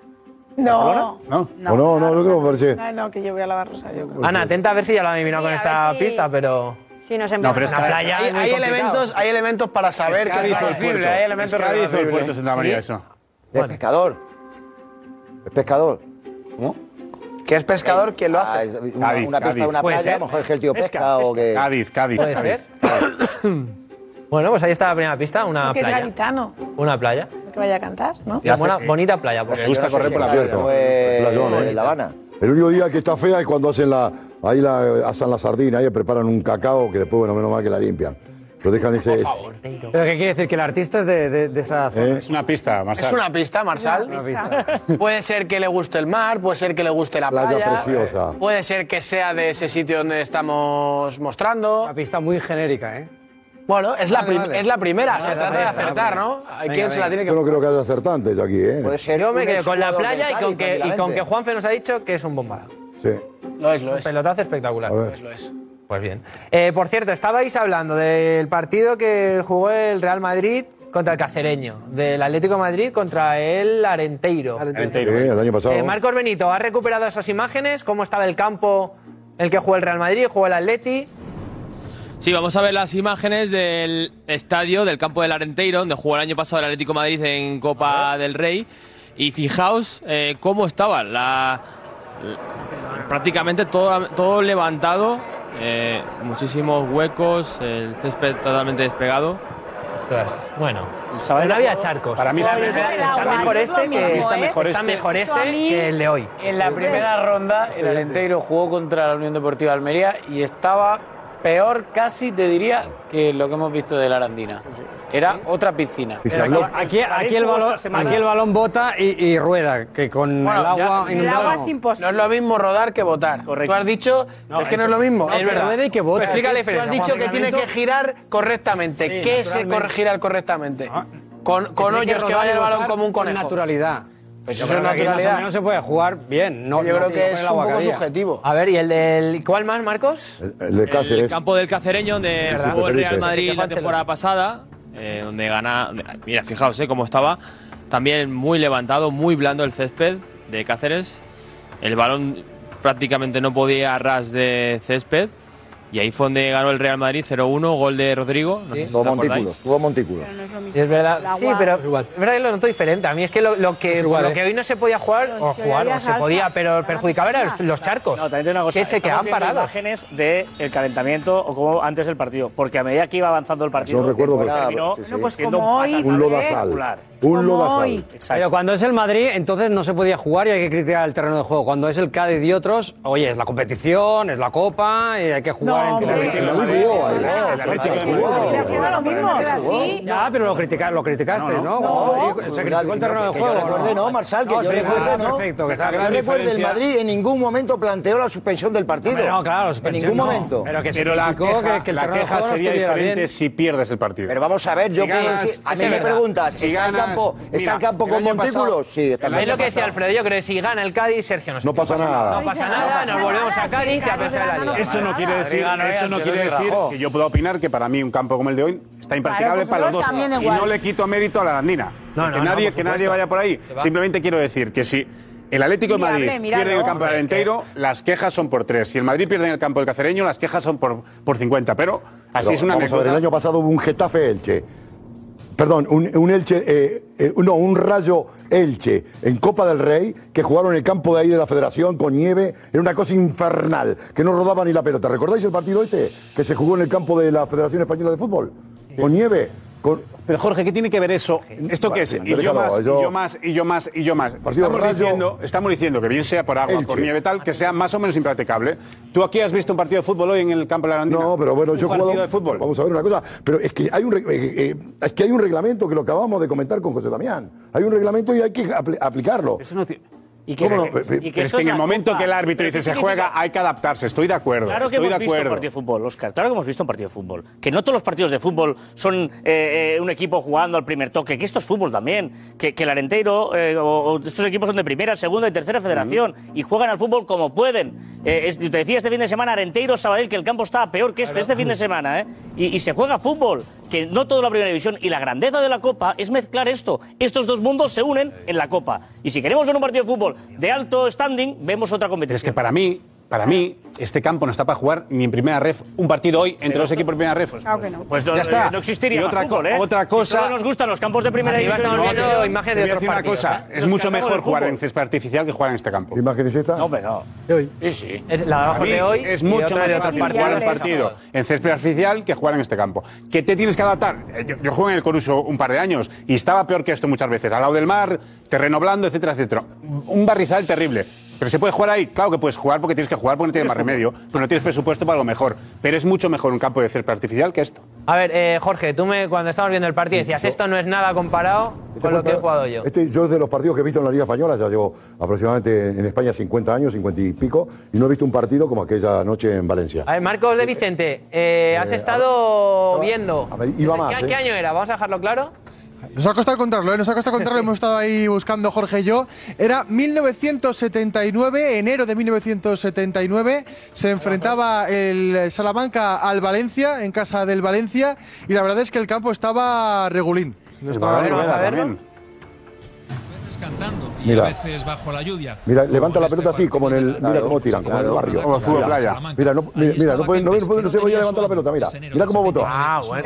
No. ¿No? o no, no, yo creo que. No, no, que yo voy a la Barrosa, yo creo. Ana, atenta a ver si ya adivinado Sí, con esta pista, pero. Sí, nos No, enviamos pero es a una la playa. Hay, hay elementos, hay elementos para saber que Cádiz es o el puerto. hay elementos Es Cádiz o el puerto Santa María, eso. Es pescador. Es pescador. ¿Cómo? Que es pescador quien lo Ah, hace. una, Cádiz, una pista de Cádiz. una playa, a lo mejor es que el tío Pesca, pesca, o que. Cádiz, Cádiz. Puede Cádiz. ser. Bueno, pues ahí está la primera pista, una Porque es playa. gaditano. Una playa. Que vaya a cantar, ¿no? Y bonita playa, porque Me gusta correr por la playa. ¿eh? en La Habana. El único día que está fea es cuando hacen la, ahí la, hacen la sardina, ahí preparan un cacao que después, bueno, menos mal que la limpian. Lo dejan ese. ¿Pero qué quiere decir? Que el artista es de, de- de esa zona. ¿Eh? Es una pista, Es Marcel. una pista, Marsal. Una pista. Puede ser que le guste el mar, puede ser que le guste la Playa playa. preciosa. Puede ser que sea de ese sitio donde estamos mostrando. Una pista muy genérica, ¿eh? Bueno, es la, Vale, prim- vale. es la primera, Vale, se trata vale, de acertar, vale. ¿no? Hay Venga, se la tiene que... Yo no creo que haya acertantes aquí, ¿eh? Puede ser. Yo me un quedo con la playa y con, que, y con que Juanfe nos ha dicho que es un bombado. Sí. Lo es, lo Un es. pelotazo espectacular. A ver. Lo es. Pues bien. Eh, por cierto, estabais hablando del partido que jugó el Real Madrid contra el Cacereño, del Atlético de Madrid contra el Arenteiro. Sí, el año pasado. Eh, Marcos Benito, ¿ha recuperado esas imágenes? ¿Cómo estaba el campo el que jugó el Real Madrid, jugó el Atleti? Sí, vamos a ver las imágenes del estadio, del campo del Arenteiro, donde jugó el año pasado el Atlético de Madrid en Copa del Rey. Y fijaos eh, cómo estaba la, la- prácticamente todo, todo levantado, eh, muchísimos huecos, el césped totalmente despegado. Ostras, bueno. No había charcos. Para mí está está, mejor- está este que está ¿eh? mejor Está este, mejor este que el de hoy. En la primera ronda, el Alenteiro jugó contra la Unión Deportiva de Almería y estaba peor casi, te diría, que lo que hemos visto de la Arandina. Era otra piscina. Aquí, aquí el balón, aquí el balón bota y, y rueda, que con Bueno, el agua ya- El inundada agua no. es No imposible. es lo mismo rodar que votar. Correcto. Tú has dicho es que no es lo mismo. Es verdad. rueda y que bota. Explica la Tú diferencia. has dicho que tiene que girar correctamente. Sí, ¿Qué corre girar correctamente? Con, con hoyos que vaya el balón como un con conejo. naturalidad. Pues Yo eso es creo que aquí. Más o menos se puede jugar bien. No, Yo no creo que el es un poco subjetivo. A ver, ¿y el del cuál más, Marcos? El, el de El Cáceres. campo del Cacereño, donde jugó el Real. Madrid la temporada pasada, eh, donde gana. Mira, fijaos eh, cómo estaba. También muy levantado, muy blando el césped de Cáceres. El balón prácticamente no podía ir a ras de césped. Y ahí fue donde ganó el Real Madrid 0-1, gol de Rodrigo. No sé si Tuvo montículos, tuvo montículos. Sí, es verdad. El agua. Sí, pero es verdad que lo noto diferente. A mí es que lo, lo que, igual, lo ¿eh? que hoy no se podía jugar, es o jugar, o se podía, pero perjudicaba eran los, charcos. No, también tengo una cosa. que se quedaban parados. imágenes del calentamiento o como antes del partido. Porque a medida que iba avanzando el partido, Yo recuerdo que- terminó sí, sí. Bueno, pues como hoy, Un lodazal. Un lodazal. Pero cuando es el Madrid, entonces no se podía jugar y hay que criticar el terreno de juego. Cuando es el Cádiz y otros, oye, es la competición, es la copa y hay que jugar No, entre. El Madrid era así. Ya, pero lo, critica- lo criticaste, ¿no? Cuando se criticó el terreno de juego. recuerde, no, Marsal, que No, yo recuerde, ah, no. Perfecto, que yo recuerde, el. Madrid en ningún momento planteó la suspensión del partido. No, claro, En ningún no. momento. Pero que la queja, no sería diferente si pierdes el partido. Pero vamos a ver, yo a mí me preguntas, Si ¿está el ganas, campo, está mira, el campo el con montículos? Sí, está Es lo que decía Alfredo, yo creo que si gana el Cádiz, Sergio nos No pasa nada. No pasa nada, nos volvemos a Cádiz y a pensar en la liga. Eso no quiere decir, eso eh, no quiere decir que yo pueda opinar que para mí un campo como el de hoy está impracticable para los dos. Y no le quito mérito a la Arandina. No, no, que nadie, que nadie vaya por ahí. Simplemente quiero decir que si el Atlético de Madrid pierde en el campo del es que- Alenteiro, las quejas son por tres. Si el Madrid pierde en el campo del Cacereño, las quejas son por, por 50. Pero así Pero es una vamos a ver, el año pasado hubo un Getafe Elche. Perdón, un, un Elche, eh, eh, no, un Rayo Elche en Copa del Rey que jugaron en el campo de ahí de la Federación con nieve. Era una cosa infernal, que no rodaba ni la pelota. ¿Recordáis el partido este que se jugó en el campo de la Federación Española de Fútbol? Con nieve. Con... Pero Jorge, ¿qué tiene que ver eso? ¿Esto qué es? Y yo más, y yo- más, y yo más, y yo más. Partido Estamos Rayo- diciendo, estamos diciendo que bien sea por agua, por nieve tal, que sea más o menos impracticable. ¿Tú aquí has visto un partido de fútbol hoy en el campo de la Arandina? No, pero bueno, un yo he partido jugado- de fútbol. Vamos a ver una cosa, pero es que hay un re- eh, eh, es que hay un reglamento que lo acabamos de comentar con José Damián. Hay un reglamento y hay que apl- aplicarlo. Eso no tiene- Y que, ¿Cómo se- no? y que es que en el momento Copa- que el árbitro ¿Pero dice se juega, hay que adaptarse. Estoy de acuerdo. Claro que estoy hemos de visto un partido de fútbol, Oscar. Claro que hemos visto un partido de fútbol. Que no todos los partidos de fútbol son eh, eh, un equipo jugando al primer toque. Que esto es fútbol también. Que, que el Arenteiro eh, o, o estos equipos son de primera, segunda y tercera federación. Y juegan al fútbol como pueden. Eh, es- te decía este fin de semana Arenteiro, Sabadell, que el campo estaba peor que este, este fin de semana. ¿eh? Y, y se juega fútbol. Que no todo la primera división. Y la grandeza de la Copa es mezclar esto. Estos dos mundos se unen en la Copa. Y si queremos ver un partido de fútbol de alto standing, vemos otra competición. Es que para mí, para mí, este campo no está para jugar ni en primera ref un partido hoy entre los equipos de primera ref. Pues no, ya está. no existiría Y otra, fútbol, ¿eh? otra cosa. Si solo nos gustan los campos de primera Arriba división. estamos no, viendo no, imágenes de voy a otros decir una partidos, cosa, ¿eh? es Nos mucho mejor jugar en césped artificial que jugar en este campo. ¿Qué imagen es esta? No, hombre, no. Sí, sí. Es la de de hoy. es mucho más de fácil jugar un partido en césped artificial que jugar en este campo. ¿Que te tienes que adaptar? Eh, Yo, yo jugué en el Coruso un par de años y estaba peor que esto muchas veces. Al lado del mar, terreno blando, etcétera, etcétera. Un barrizal terrible. Pero se puede jugar ahí, claro que puedes jugar porque tienes que jugar porque no tienes más remedio, pero no tienes presupuesto para lo mejor. Pero es mucho mejor un campo de césped artificial que esto. A ver, eh, Jorge, tú me, cuando estábamos viendo el partido decías, esto no es nada comparado con lo que he jugado yo. Este, yo de los partidos que he visto en la Liga Española, ya llevo aproximadamente en España 50 años, 50 y pico, y no he visto un partido como aquella noche en Valencia. A ver, Marcos de Vicente, eh, has estado viendo. a ver, iba ¿Qué, más, qué ¿eh? año era? Vamos a dejarlo claro. Nos ha costado encontrarlo, ¿eh? nos ha costado encontrarlo, hemos estado ahí buscando Jorge y yo. Era 1979, enero de 1979, se enfrentaba el Salamanca al Valencia, en casa del Valencia, y la verdad es que el campo estaba regulín. No estaba ver, vamos a verlo. Cantando y Mira. a veces bajo la lluvia. Mira, levanta la pelota así, como en el. Mira cómo tiran, como en el barrio. Como fútbol Mira, playa. Mira, no, mira, mira, no, puede- no, no, no se podía levantar la pelota, mira. Mira cómo votó. Ah, bueno.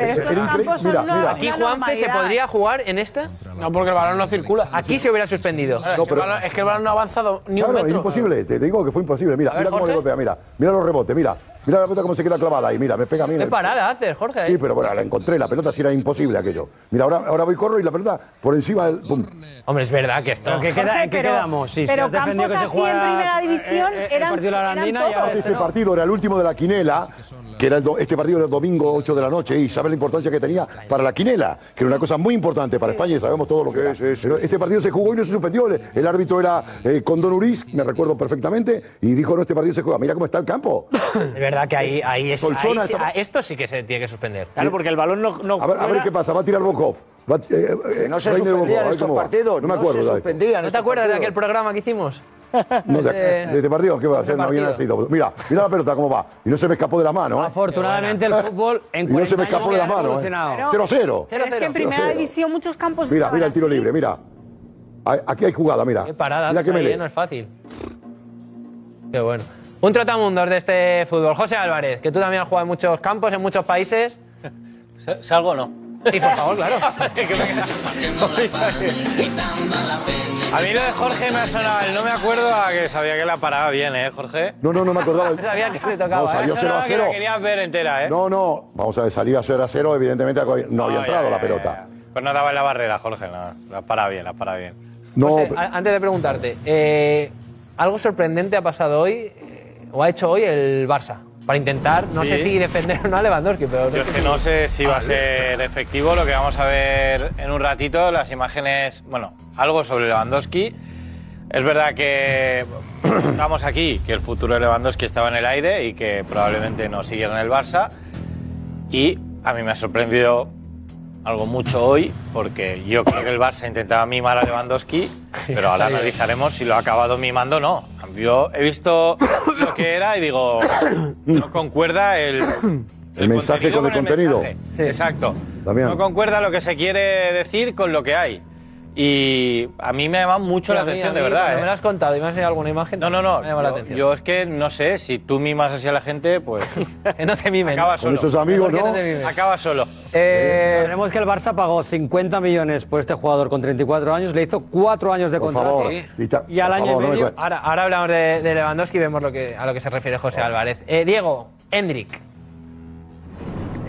Mira, mira. Aquí Juanfe se podría jugar en esta. No, porque el balón no circula. Aquí se hubiera suspendido. Claro, es, que el balón, es que el balón no ha avanzado ni un Claro, es metro. imposible, te digo que fue imposible. Mira, A mira cómo le golpea, mira. Mira los rebotes, mira. Mira la pelota cómo se queda clavada ahí, mira, me pega a mí. ¿Qué el- parada haces, Jorge? Sí, pero bueno, la encontré, la pelota sí era imposible aquello. Mira, ahora, ahora voy corro y la pelota por encima del. Pum. Hombre, es verdad que esto. ¿Pero qué, queda- en qué pero- quedamos? Sí, si pero has defendido campos que se así en juega primera división eh, eh, eran- partido de la eran ahora. Este partido era el último de la quinela, que era el do- este partido era el domingo 8 de la noche, y sabes la importancia que tenía para la quinela, que era una cosa muy importante para España y sabemos todo lo que era. Pero este partido se jugó y no se suspendió. El, el árbitro era eh, Condon Uriz, me recuerdo perfectamente, y dijo: No, este partido se juega. Mira cómo está el campo. Es verdad que ahí, ahí es. Solsona ahí sí- estaba- ah, esto sí que se tiene que suspender. Claro, porque el balón no. no A ver, a ver qué pasa, va a tirar Bokov. Va, eh, eh, no se Reiner suspendían Bokov, a ver estos cómo va. partidos, No me no acuerdo. se suspendían ¿No te acuerdas de aquel programa que hicimos? No, de, Ese- de este partido, ¿qué va a hacer? No había partido. nacido. Mira, mira la pelota cómo va. Y no se me escapó de la mano. ¿eh? Afortunadamente el fútbol en Y no se me 40 escapó años de la ha mano. ¿eh? evolucionado. 0 a 0. Pero es que en primera división muchos campos Mira, mira el tiro libre, mira. Ahí- Aquí hay jugada, mira. Qué parada, Mira que haces ahí, me ¿eh? no es fácil. Qué bueno. Un trotamundos de este fútbol. José Álvarez, que tú también has jugado en muchos campos, en muchos países. ¿Salgo o no? Y por favor, claro. A mí lo de Jorge me ha sonado, no me acuerdo a que sabía que la paraba bien, ¿eh, Jorge? No, no, no me acordaba. Sabía que le tocaba. No, salió Me 0 a sonaba que 0. la querías ver entera, ¿eh? No, no. Vamos a ver, salía 0 a 0. Evidentemente no había No, entrado ya, la pelota. ya. Pues no daba en la barrera, Jorge, no. La para bien, la para bien. No, José, pero- antes de preguntarte, eh, ¿algo sorprendente ha pasado hoy eh, o ha hecho hoy el Barça? Para intentar, no Sí. sé si defender o no a Lewandowski, pero. Yo es que no sé si va a ser efectivo lo que vamos a ver en un ratito, las imágenes, bueno, algo sobre Lewandowski. Es verdad que estamos aquí, que el futuro de Lewandowski estaba en el aire y que probablemente no siguiera en el Barça. Y a mí me ha sorprendido algo mucho hoy, porque yo creo que el Barça intentaba mimar a Lewandowski, pero ahora analizaremos si lo ha acabado mimando o no. Yo he visto lo que era y digo, no concuerda el, El mensaje con el contenido. mensaje. Exacto. No concuerda lo que se quiere decir con lo que hay. Y a mí me ha llamado mucho la atención, de verdad. ¿eh? me lo has contado y me has enseñado alguna imagen. No, no, no. Me ha llamado la Yo, atención. yo es que no sé, si tú mimas así a la gente, pues. que no te mimen. Acaba Con solo. esos amigos, ¿no? no te mimes. Acaba solo. Eh, Tenemos que el Barça pagó 50 millones por este jugador con 34 años, le hizo 4 años de Por contrato. Y, al por año favor, y no me medio- ahora, ahora hablamos de, de Lewandowski y vemos lo que, a lo que se refiere José Álvarez. Eh, Diego, Hendrik.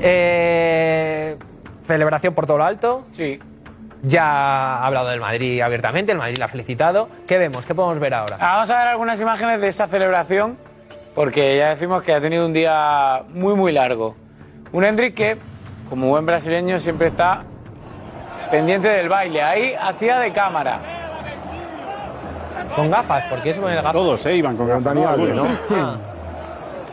Eh, celebración por todo lo alto. Sí. Ya ha hablado del Madrid abiertamente, el Madrid la ha felicitado. ¿Qué vemos? ¿Qué podemos ver ahora? Ah, Vamos a ver algunas imágenes de esa celebración, porque ya decimos que ha tenido un día muy, muy largo. Un Hendrik que, como buen brasileño, siempre está pendiente del baile. Ahí hacía de cámara. Con gafas, ¿por qué se ponen gafas? Todos, ¿eh? Iban con gafas. Dani Alves, algunos.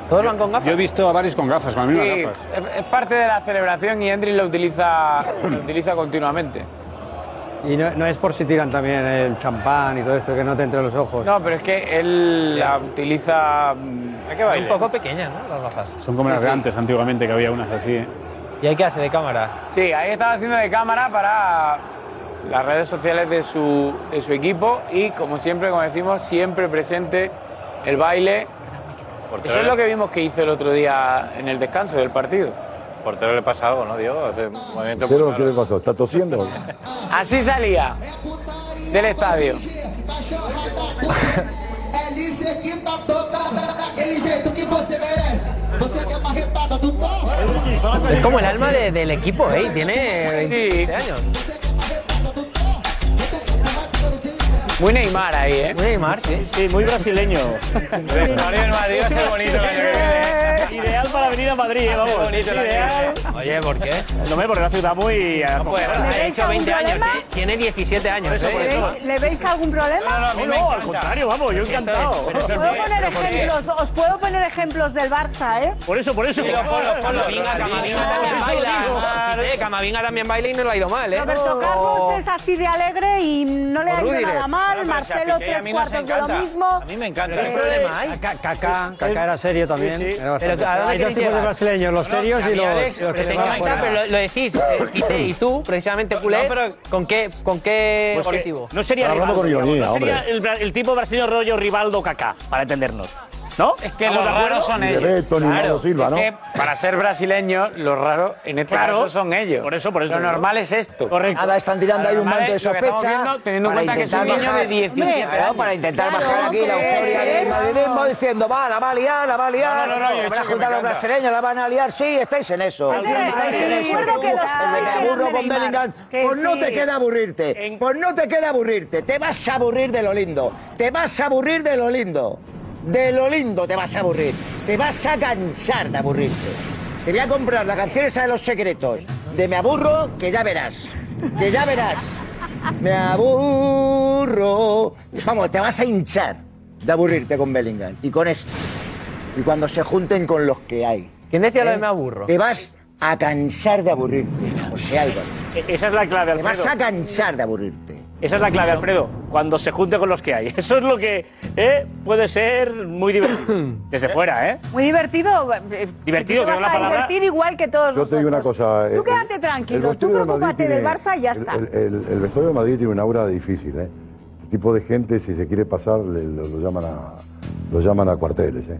¿Todos van con gafas? Yo he visto a varios con gafas, con las mismas Sí, gafas. es, parte de la celebración y Endrick lo utiliza, lo utiliza continuamente. Y no, no es por si tiran también el champán y todo esto, que no te entre los ojos. No, pero es que él la utiliza. Son un poco pequeñas, ¿no? Las gafas. Son como las Sí, de sí. antes, antiguamente, que había unas así. ¿eh? ¿Y ahí qué hace de cámara? Sí, ahí estaba haciendo de cámara para las redes sociales de su, de su equipo y, como siempre, como decimos, siempre presente el baile. Eso es lo que vimos que hizo el otro día en el descanso del partido. Portero le pasa algo, ¿no, Diego? Hace un movimiento ¿Qué, lo- qué le pasó? ¿Está tosiendo? Así salía del estadio. Es como el alma de- del equipo, ¿eh? Tiene 27 años. Muy Neymar ahí, ¿eh? Muy Neymar, sí. Sí, muy brasileño. El Madrid va a ser bonito el año que viene. Para venir a Madrid, eh, vamos. bonito año que Ideal. Oye, ¿por qué? No me porque la ciudad muy. Ha hecho 20 años, tiene- tiene 17 años. Eso, ¿eh? eso. ¿Veis- ¿Le veis algún problema? No, no, al contrario, vamos, yo encantado. Os puedo poner ejemplos, os puedo poner ejemplos del Barça, ¿eh? Por eso, por eso. Sí, ponlo, ponlo. Camavinga, Camavinga también baila. Fíjate, Camavinga también baila y no le ha ido mal, ¿eh? Roberto Carlos es así de alegre y no le ha ido nada mal. No, Marcelo, tres cuartos de lo mismo. A mí me encanta. ¿Qué problema hay? Kaká, Kaká, Kaká era serio también. Sí, sí. Era bastante- Pero, ¿a dónde Hay dos tipos de brasileños, los serios a y los, Alex, los que te van encanta, pero lo, lo decís, eh, Fite, y tú, precisamente culé, No, pero- ¿con qué, con qué Pues objetivo? no sería Rivaldo, con ironía, digamos, no sería el, el tipo brasileño rollo Rivaldo Kaká, para entendernos. ¿No? Es que ¿Estamos los raros son Ni de ellos. Beto, ni Mauro Silva, ¿no? Es que para ser brasileños, los raros en este Claro. caso son ellos. Por eso, por eso Lo digo. normal es esto. Correcto. Nada, están tirando ahí un manto de lo que estamos sospecha. viendo, teniendo en para cuenta que es un intentar niño de bajar- 17 Hombre, años. para intentar Claro, bajar aquí la euforia del madridismo claro. diciendo, va, la va a liar, la va a liar. No, no, no, yo se van a me juntar los encanta. brasileños, la van a liar. Sí, estáis en eso. Pues, Estáis en eso. recuerdo que los El de tres me eran aburro de con Neymar. Bellingham. Que Pues no sí. te queda aburrirte. Pues no te queda aburrirte. Te vas a aburrir de lo lindo. Te vas a aburrir de lo lindo. De lo lindo te vas a aburrir. Te vas a cansar de aburrirte. Te voy a comprar la canción esa de los secretos. De Me aburro, que ya verás. Que ya verás. Me aburro. Vamos, te vas a hinchar de aburrirte con Bellingham. Y con esto. Y cuando se junten con los que hay. ¿Quién decía lo ¿Eh? de me aburro? Te vas a cansar de aburrirte. O sea, Álvaro. E- Esa es la clave, Te vas Alfredo. a cansar de aburrirte. Esa es la clave, Alfredo. Cuando se junte con los que hay. Eso es lo que eh, puede ser muy divertido. Desde fuera, ¿eh? Muy divertido. eh, Divertido, si tú que la palabra. divertir igual que todos Yo te digo una cosa. Tú eh, quédate el- tranquilo, tú de preocúpate del Barça y ya está. El, el- el vestuario de Madrid tiene una aura difícil, ¿eh? Este tipo de gente, si se quiere pasar, le- lo, lo llaman a, lo llaman a cuarteles, ¿eh?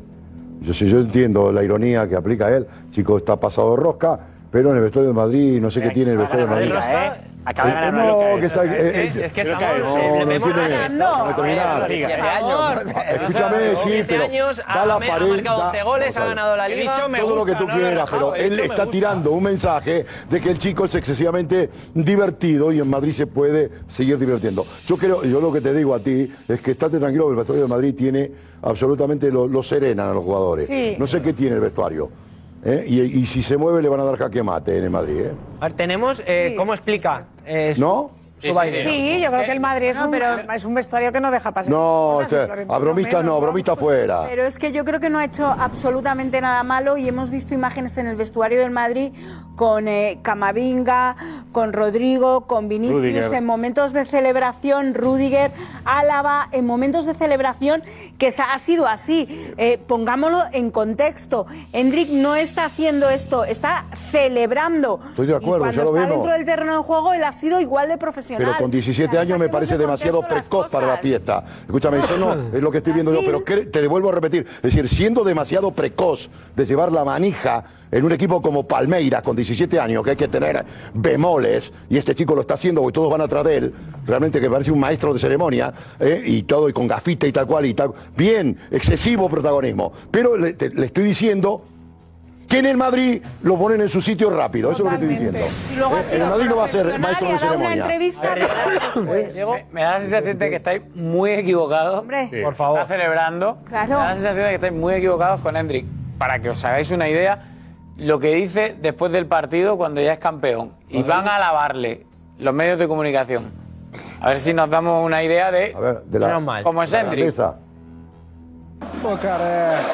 Yo, si yo entiendo la ironía que aplica él, chico está pasado rosca, pero en el vestuario de Madrid, no sé qué tiene el vestuario de Madrid. Acaba de ganar Eh, no, liga, que eh. está, eh, eh, Es que que- no, no tiene-. No. Escúchame, sí, 17 pero años, da ha, la ha pared, marcado da- 12 goles, ha ganado la liga. dicho me todo lo que tú quieras, pero él está tirando un mensaje de que el chico es excesivamente divertido y en Madrid se puede seguir divirtiendo. Yo creo, yo lo que te digo a ti es que estate tranquilo, que el vestuario de Madrid tiene absolutamente lo, lo serenan a los jugadores. Sí. No sé qué tiene el vestuario. ¿Eh? Y, y si se mueve le van a dar jaque mate en el Madrid. ¿eh? A ver, tenemos, eh, ¿cómo explica? eh, Sí, yo creo que el Madrid es, un, es un vestuario que no deja pasar. No, o sea, y a bromistas no, ¿no? bromista fuera. Pero es que yo creo que no ha hecho absolutamente nada malo y hemos visto imágenes en el vestuario del Madrid con eh, Camavinga, con Rodrigo, con Vinicius, en momentos de celebración, Rudiger, Álava, en momentos de celebración que ha sido así. Eh, pongámoslo en contexto. Hendrik no está haciendo esto, está celebrando. Estoy de Y acuerdo, cuando ya lo está dentro del terreno de juego, él ha sido igual de profesional. Pero con 17 años me parece demasiado precoz para la fiesta. Escúchame, eso no es lo que estoy viendo yo, pero te devuelvo a repetir. Es decir, siendo demasiado precoz de llevar la manija en un equipo como Palmeiras con 17 años, que hay que tener bemoles, y este chico lo está haciendo porque todos van atrás de él, realmente que parece un maestro de ceremonia, ¿eh? y todo, y con gafita y tal cual, y tal. Bien, excesivo protagonismo. Pero le, te- le estoy diciendo que en el Madrid lo ponen en su sitio rápido, eso es lo que estoy diciendo. ¿Eh? En el Madrid no va a ser maestro de ceremonia. entrevista después. Me, me da la sensación de que estáis muy equivocados. Hombre. Por favor. Está celebrando. Claro. Me da la sensación de que estáis muy equivocados con Hendrik. Para que os hagáis una idea, lo que dice después del partido cuando ya es campeón. Y van a alabarle los medios de comunicación. A ver si nos damos una idea de, de la- cómo es Hendrik. Pô, cara, é,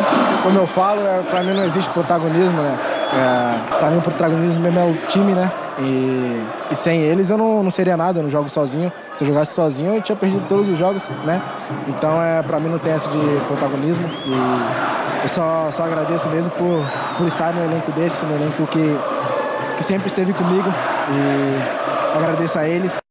como eu falo, é, pra mim não existe protagonismo, né? É, pra mim o protagonismo mesmo é o time, né? E, e sem eles eu não, não seria nada, eu não jogo sozinho. Se eu jogasse sozinho eu tinha perdido todos os jogos, né? Então é, pra mim não tem essa de protagonismo e eu só, só agradeço mesmo por, por estar no elenco desse, no elenco que, que sempre esteve comigo e agradeço a eles.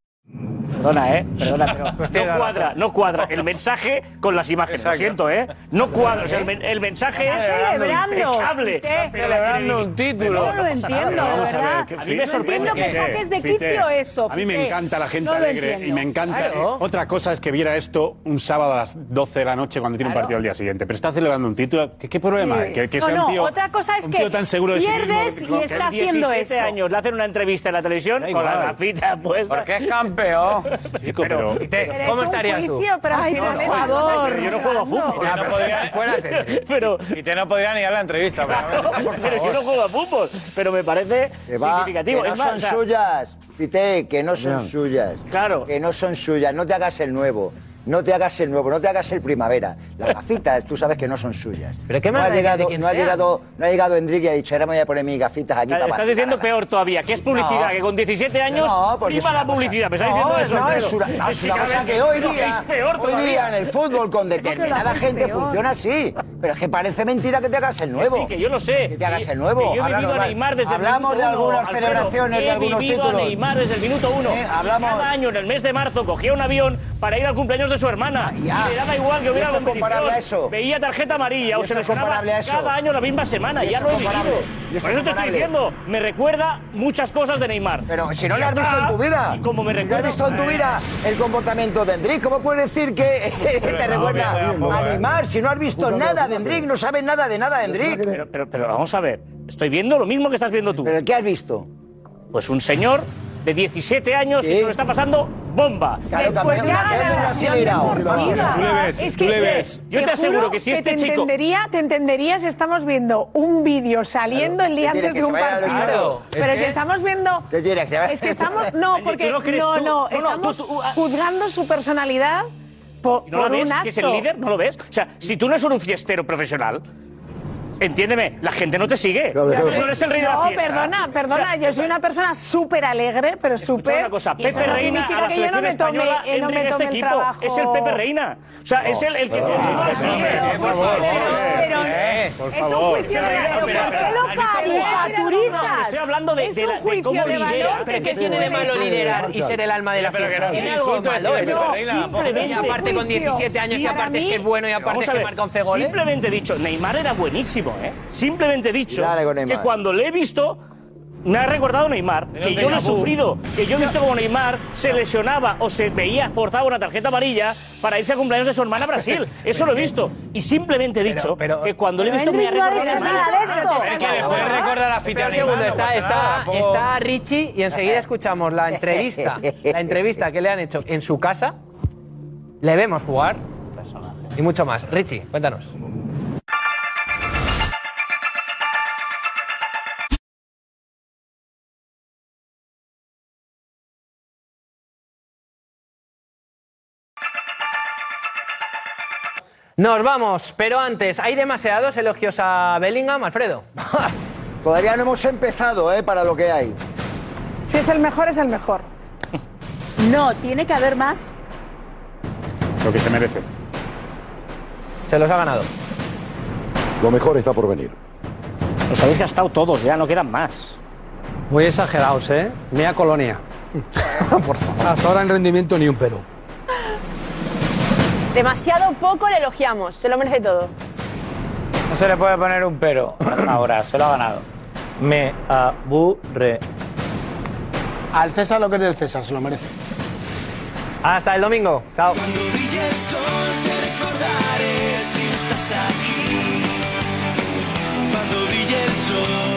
Perdona, ¿eh? Perdona, pero no cuadra, no cuadra el mensaje con las imágenes. Lo siento, ¿eh? No cuadra. O sea, el, el mensaje es celebrando. impecable. La Celebrando un título. No lo entiendo, vamos a ver, verdad. que- No a mí me entiendo sorprende que saques de quicio eso, A mí me encanta la gente No alegre y me encanta. Claro. Otra cosa es que viera esto un sábado a las 12 de la noche cuando tiene un partido al día siguiente. Pero está celebrando un título. ¿Qué, qué problema Sí. hay? Que, que No, sea no, un tío, otra cosa es un que tío tan seguro de sí mismo. pierdes que- y que- está Que haciendo 17 eso. años le hacen una entrevista en la televisión con las igual. gafitas puestas. Porque es campeón. Chico, pero, Pero es un juicio, pero Ay, no, no, favor. pero yo no juego a fútbol. Ya, pero si fueras pero, Y te no podría ni dar la entrevista. pero- pero yo no juego a fútbol. Pero me parece Que va, significativo. que no es más, son suyas, Fite, que no son suyas. Claro. Que no son suyas, no te hagas el nuevo. No te hagas el nuevo, no te hagas el primavera. Las gafitas, tú sabes que no son suyas. ¿Pero qué no ha da de llegado, quién no ha sea? llegado, no ha llegado Enrique y ha dicho, ahora me voy a poner mis gafitas aquí para Estás diciendo peor todavía, que es publicidad, No. que con 17 años No, porque es una la cosa- publicidad. Me estás No, diciendo eso. no, Alfredo. es una, no, es una cada cosa vez que hoy día, es peor hoy todavía. día en el fútbol con determinada haces gente peor? funciona así. Pero es que parece mentira que te hagas el nuevo. sí, que yo lo sé. Que te hagas el nuevo. que yo he Háblanos, vivido a. Neymar desde el Hablamos minuto de uno, algunas Alfredo. celebraciones, de He algunos vivido a. Neymar desde el minuto uno. Eh, hablamos- Cada año, en el mes de marzo, cogía un avión para ir al cumpleaños de su hermana. ya. Y le daba igual que ¿Y hubiera comparable a eso? Veía tarjeta amarilla ¿Y o se lesionaba eso? cada año la misma semana. ¿Y Ya lo he vivido. ¿Y esto Por eso es te estoy diciendo, me recuerda muchas cosas de Neymar. Pero si no lo has ya visto en tu vida. Y como me Si no has recuerda. visto en tu vida el comportamiento de Endrick, ¿cómo puedes decir que te recuerda a. Neymar si no has visto nada de Endrick, no sabes nada de nada de Endrick? Pero, pero, pero vamos a ver, estoy viendo lo mismo que estás viendo tú. ¿Pero qué has visto? Pues un señor de 17 años que se lo está pasando bomba. Claro, Después de. Deportiva. Tú le ves, Es tú le que, ves. Yo te aseguro que si este te chico... entendería, te entendería si estamos viendo un vídeo saliendo el día ¿Qué quieres, antes que de un partido. vestuario? Pero ¿Es si que? estamos viendo. ¿Qué quieres, que se vaya- Es que estamos. No, porque. ¿tú no no, estamos tú- tú- ah. juzgando su personalidad por, ¿No lo por ves? un acto. Que es el líder, ¿no lo ves? O sea, si tú no eres un fiestero profesional, entiéndeme, la gente no te sigue. Claro, claro. no eres el rey de la No, fiesta. perdona, perdona, O sea, yo soy una persona súper alegre, pero súper. una cosa, Pepe no Reina significa a la que yo no selección me tome, española, eh, no me tome este el equipo, trabajo. es el Pepe Reina. O sea, es el, el que... Pero- por favor, pero- eh, por es un favor. juicio de valor. Pero, ¿Por qué lo ¿has visto cómo- caricaturizas? Estoy hablando de, Es de, un la- de cómo lidera. pero ¿qué tiene de malo liderar y ser el alma de la fiesta? no, ¿Tiene algo malo es eso? Simplemente. Y aparte con 17 años, y aparte es que es bueno, y aparte Vamos es a que ver, marca 11 goles. Simplemente dicho, Neymar era buenísimo, ¿eh? Simplemente he dicho que Neymar. cuando le he visto me ha recordado Neymar, que yo lo he sufrido, que yo he visto como Neymar se lesionaba o se veía forzaba una tarjeta amarilla para irse a cumpleaños de su hermana a Brasil. Eso lo he visto. Y simplemente he dicho que cuando le he visto me ha Hendrik no ha recordado dicho Neymar. nada de esto. Es que después recuerda la Espera un segundo, está, está, está Richie y enseguida escuchamos la entrevista, la entrevista que le han hecho en su casa. Le vemos jugar y mucho más. Richie, cuéntanos. Nos vamos, pero antes, ¿hay demasiados elogios a Bellingham, Alfredo? Todavía no hemos empezado, ¿eh? Para lo que hay. Si es el mejor, es el mejor. No, tiene que haber más. Lo que se merece. Se los ha ganado. Lo mejor está por venir. Los habéis gastado todos, ya no quedan más. Muy exagerados, ¿eh? Mía colonia. Por favor. Hasta ahora en rendimiento ni un pero. Demasiado poco le elogiamos, se lo merece todo. No se le puede poner un pero ahora, se lo ha ganado. Me aburre. Al César lo que es del César, se lo merece. Hasta el domingo. Chao. brille el sol, te recordaré si no estás aquí. Cuando brille el sol,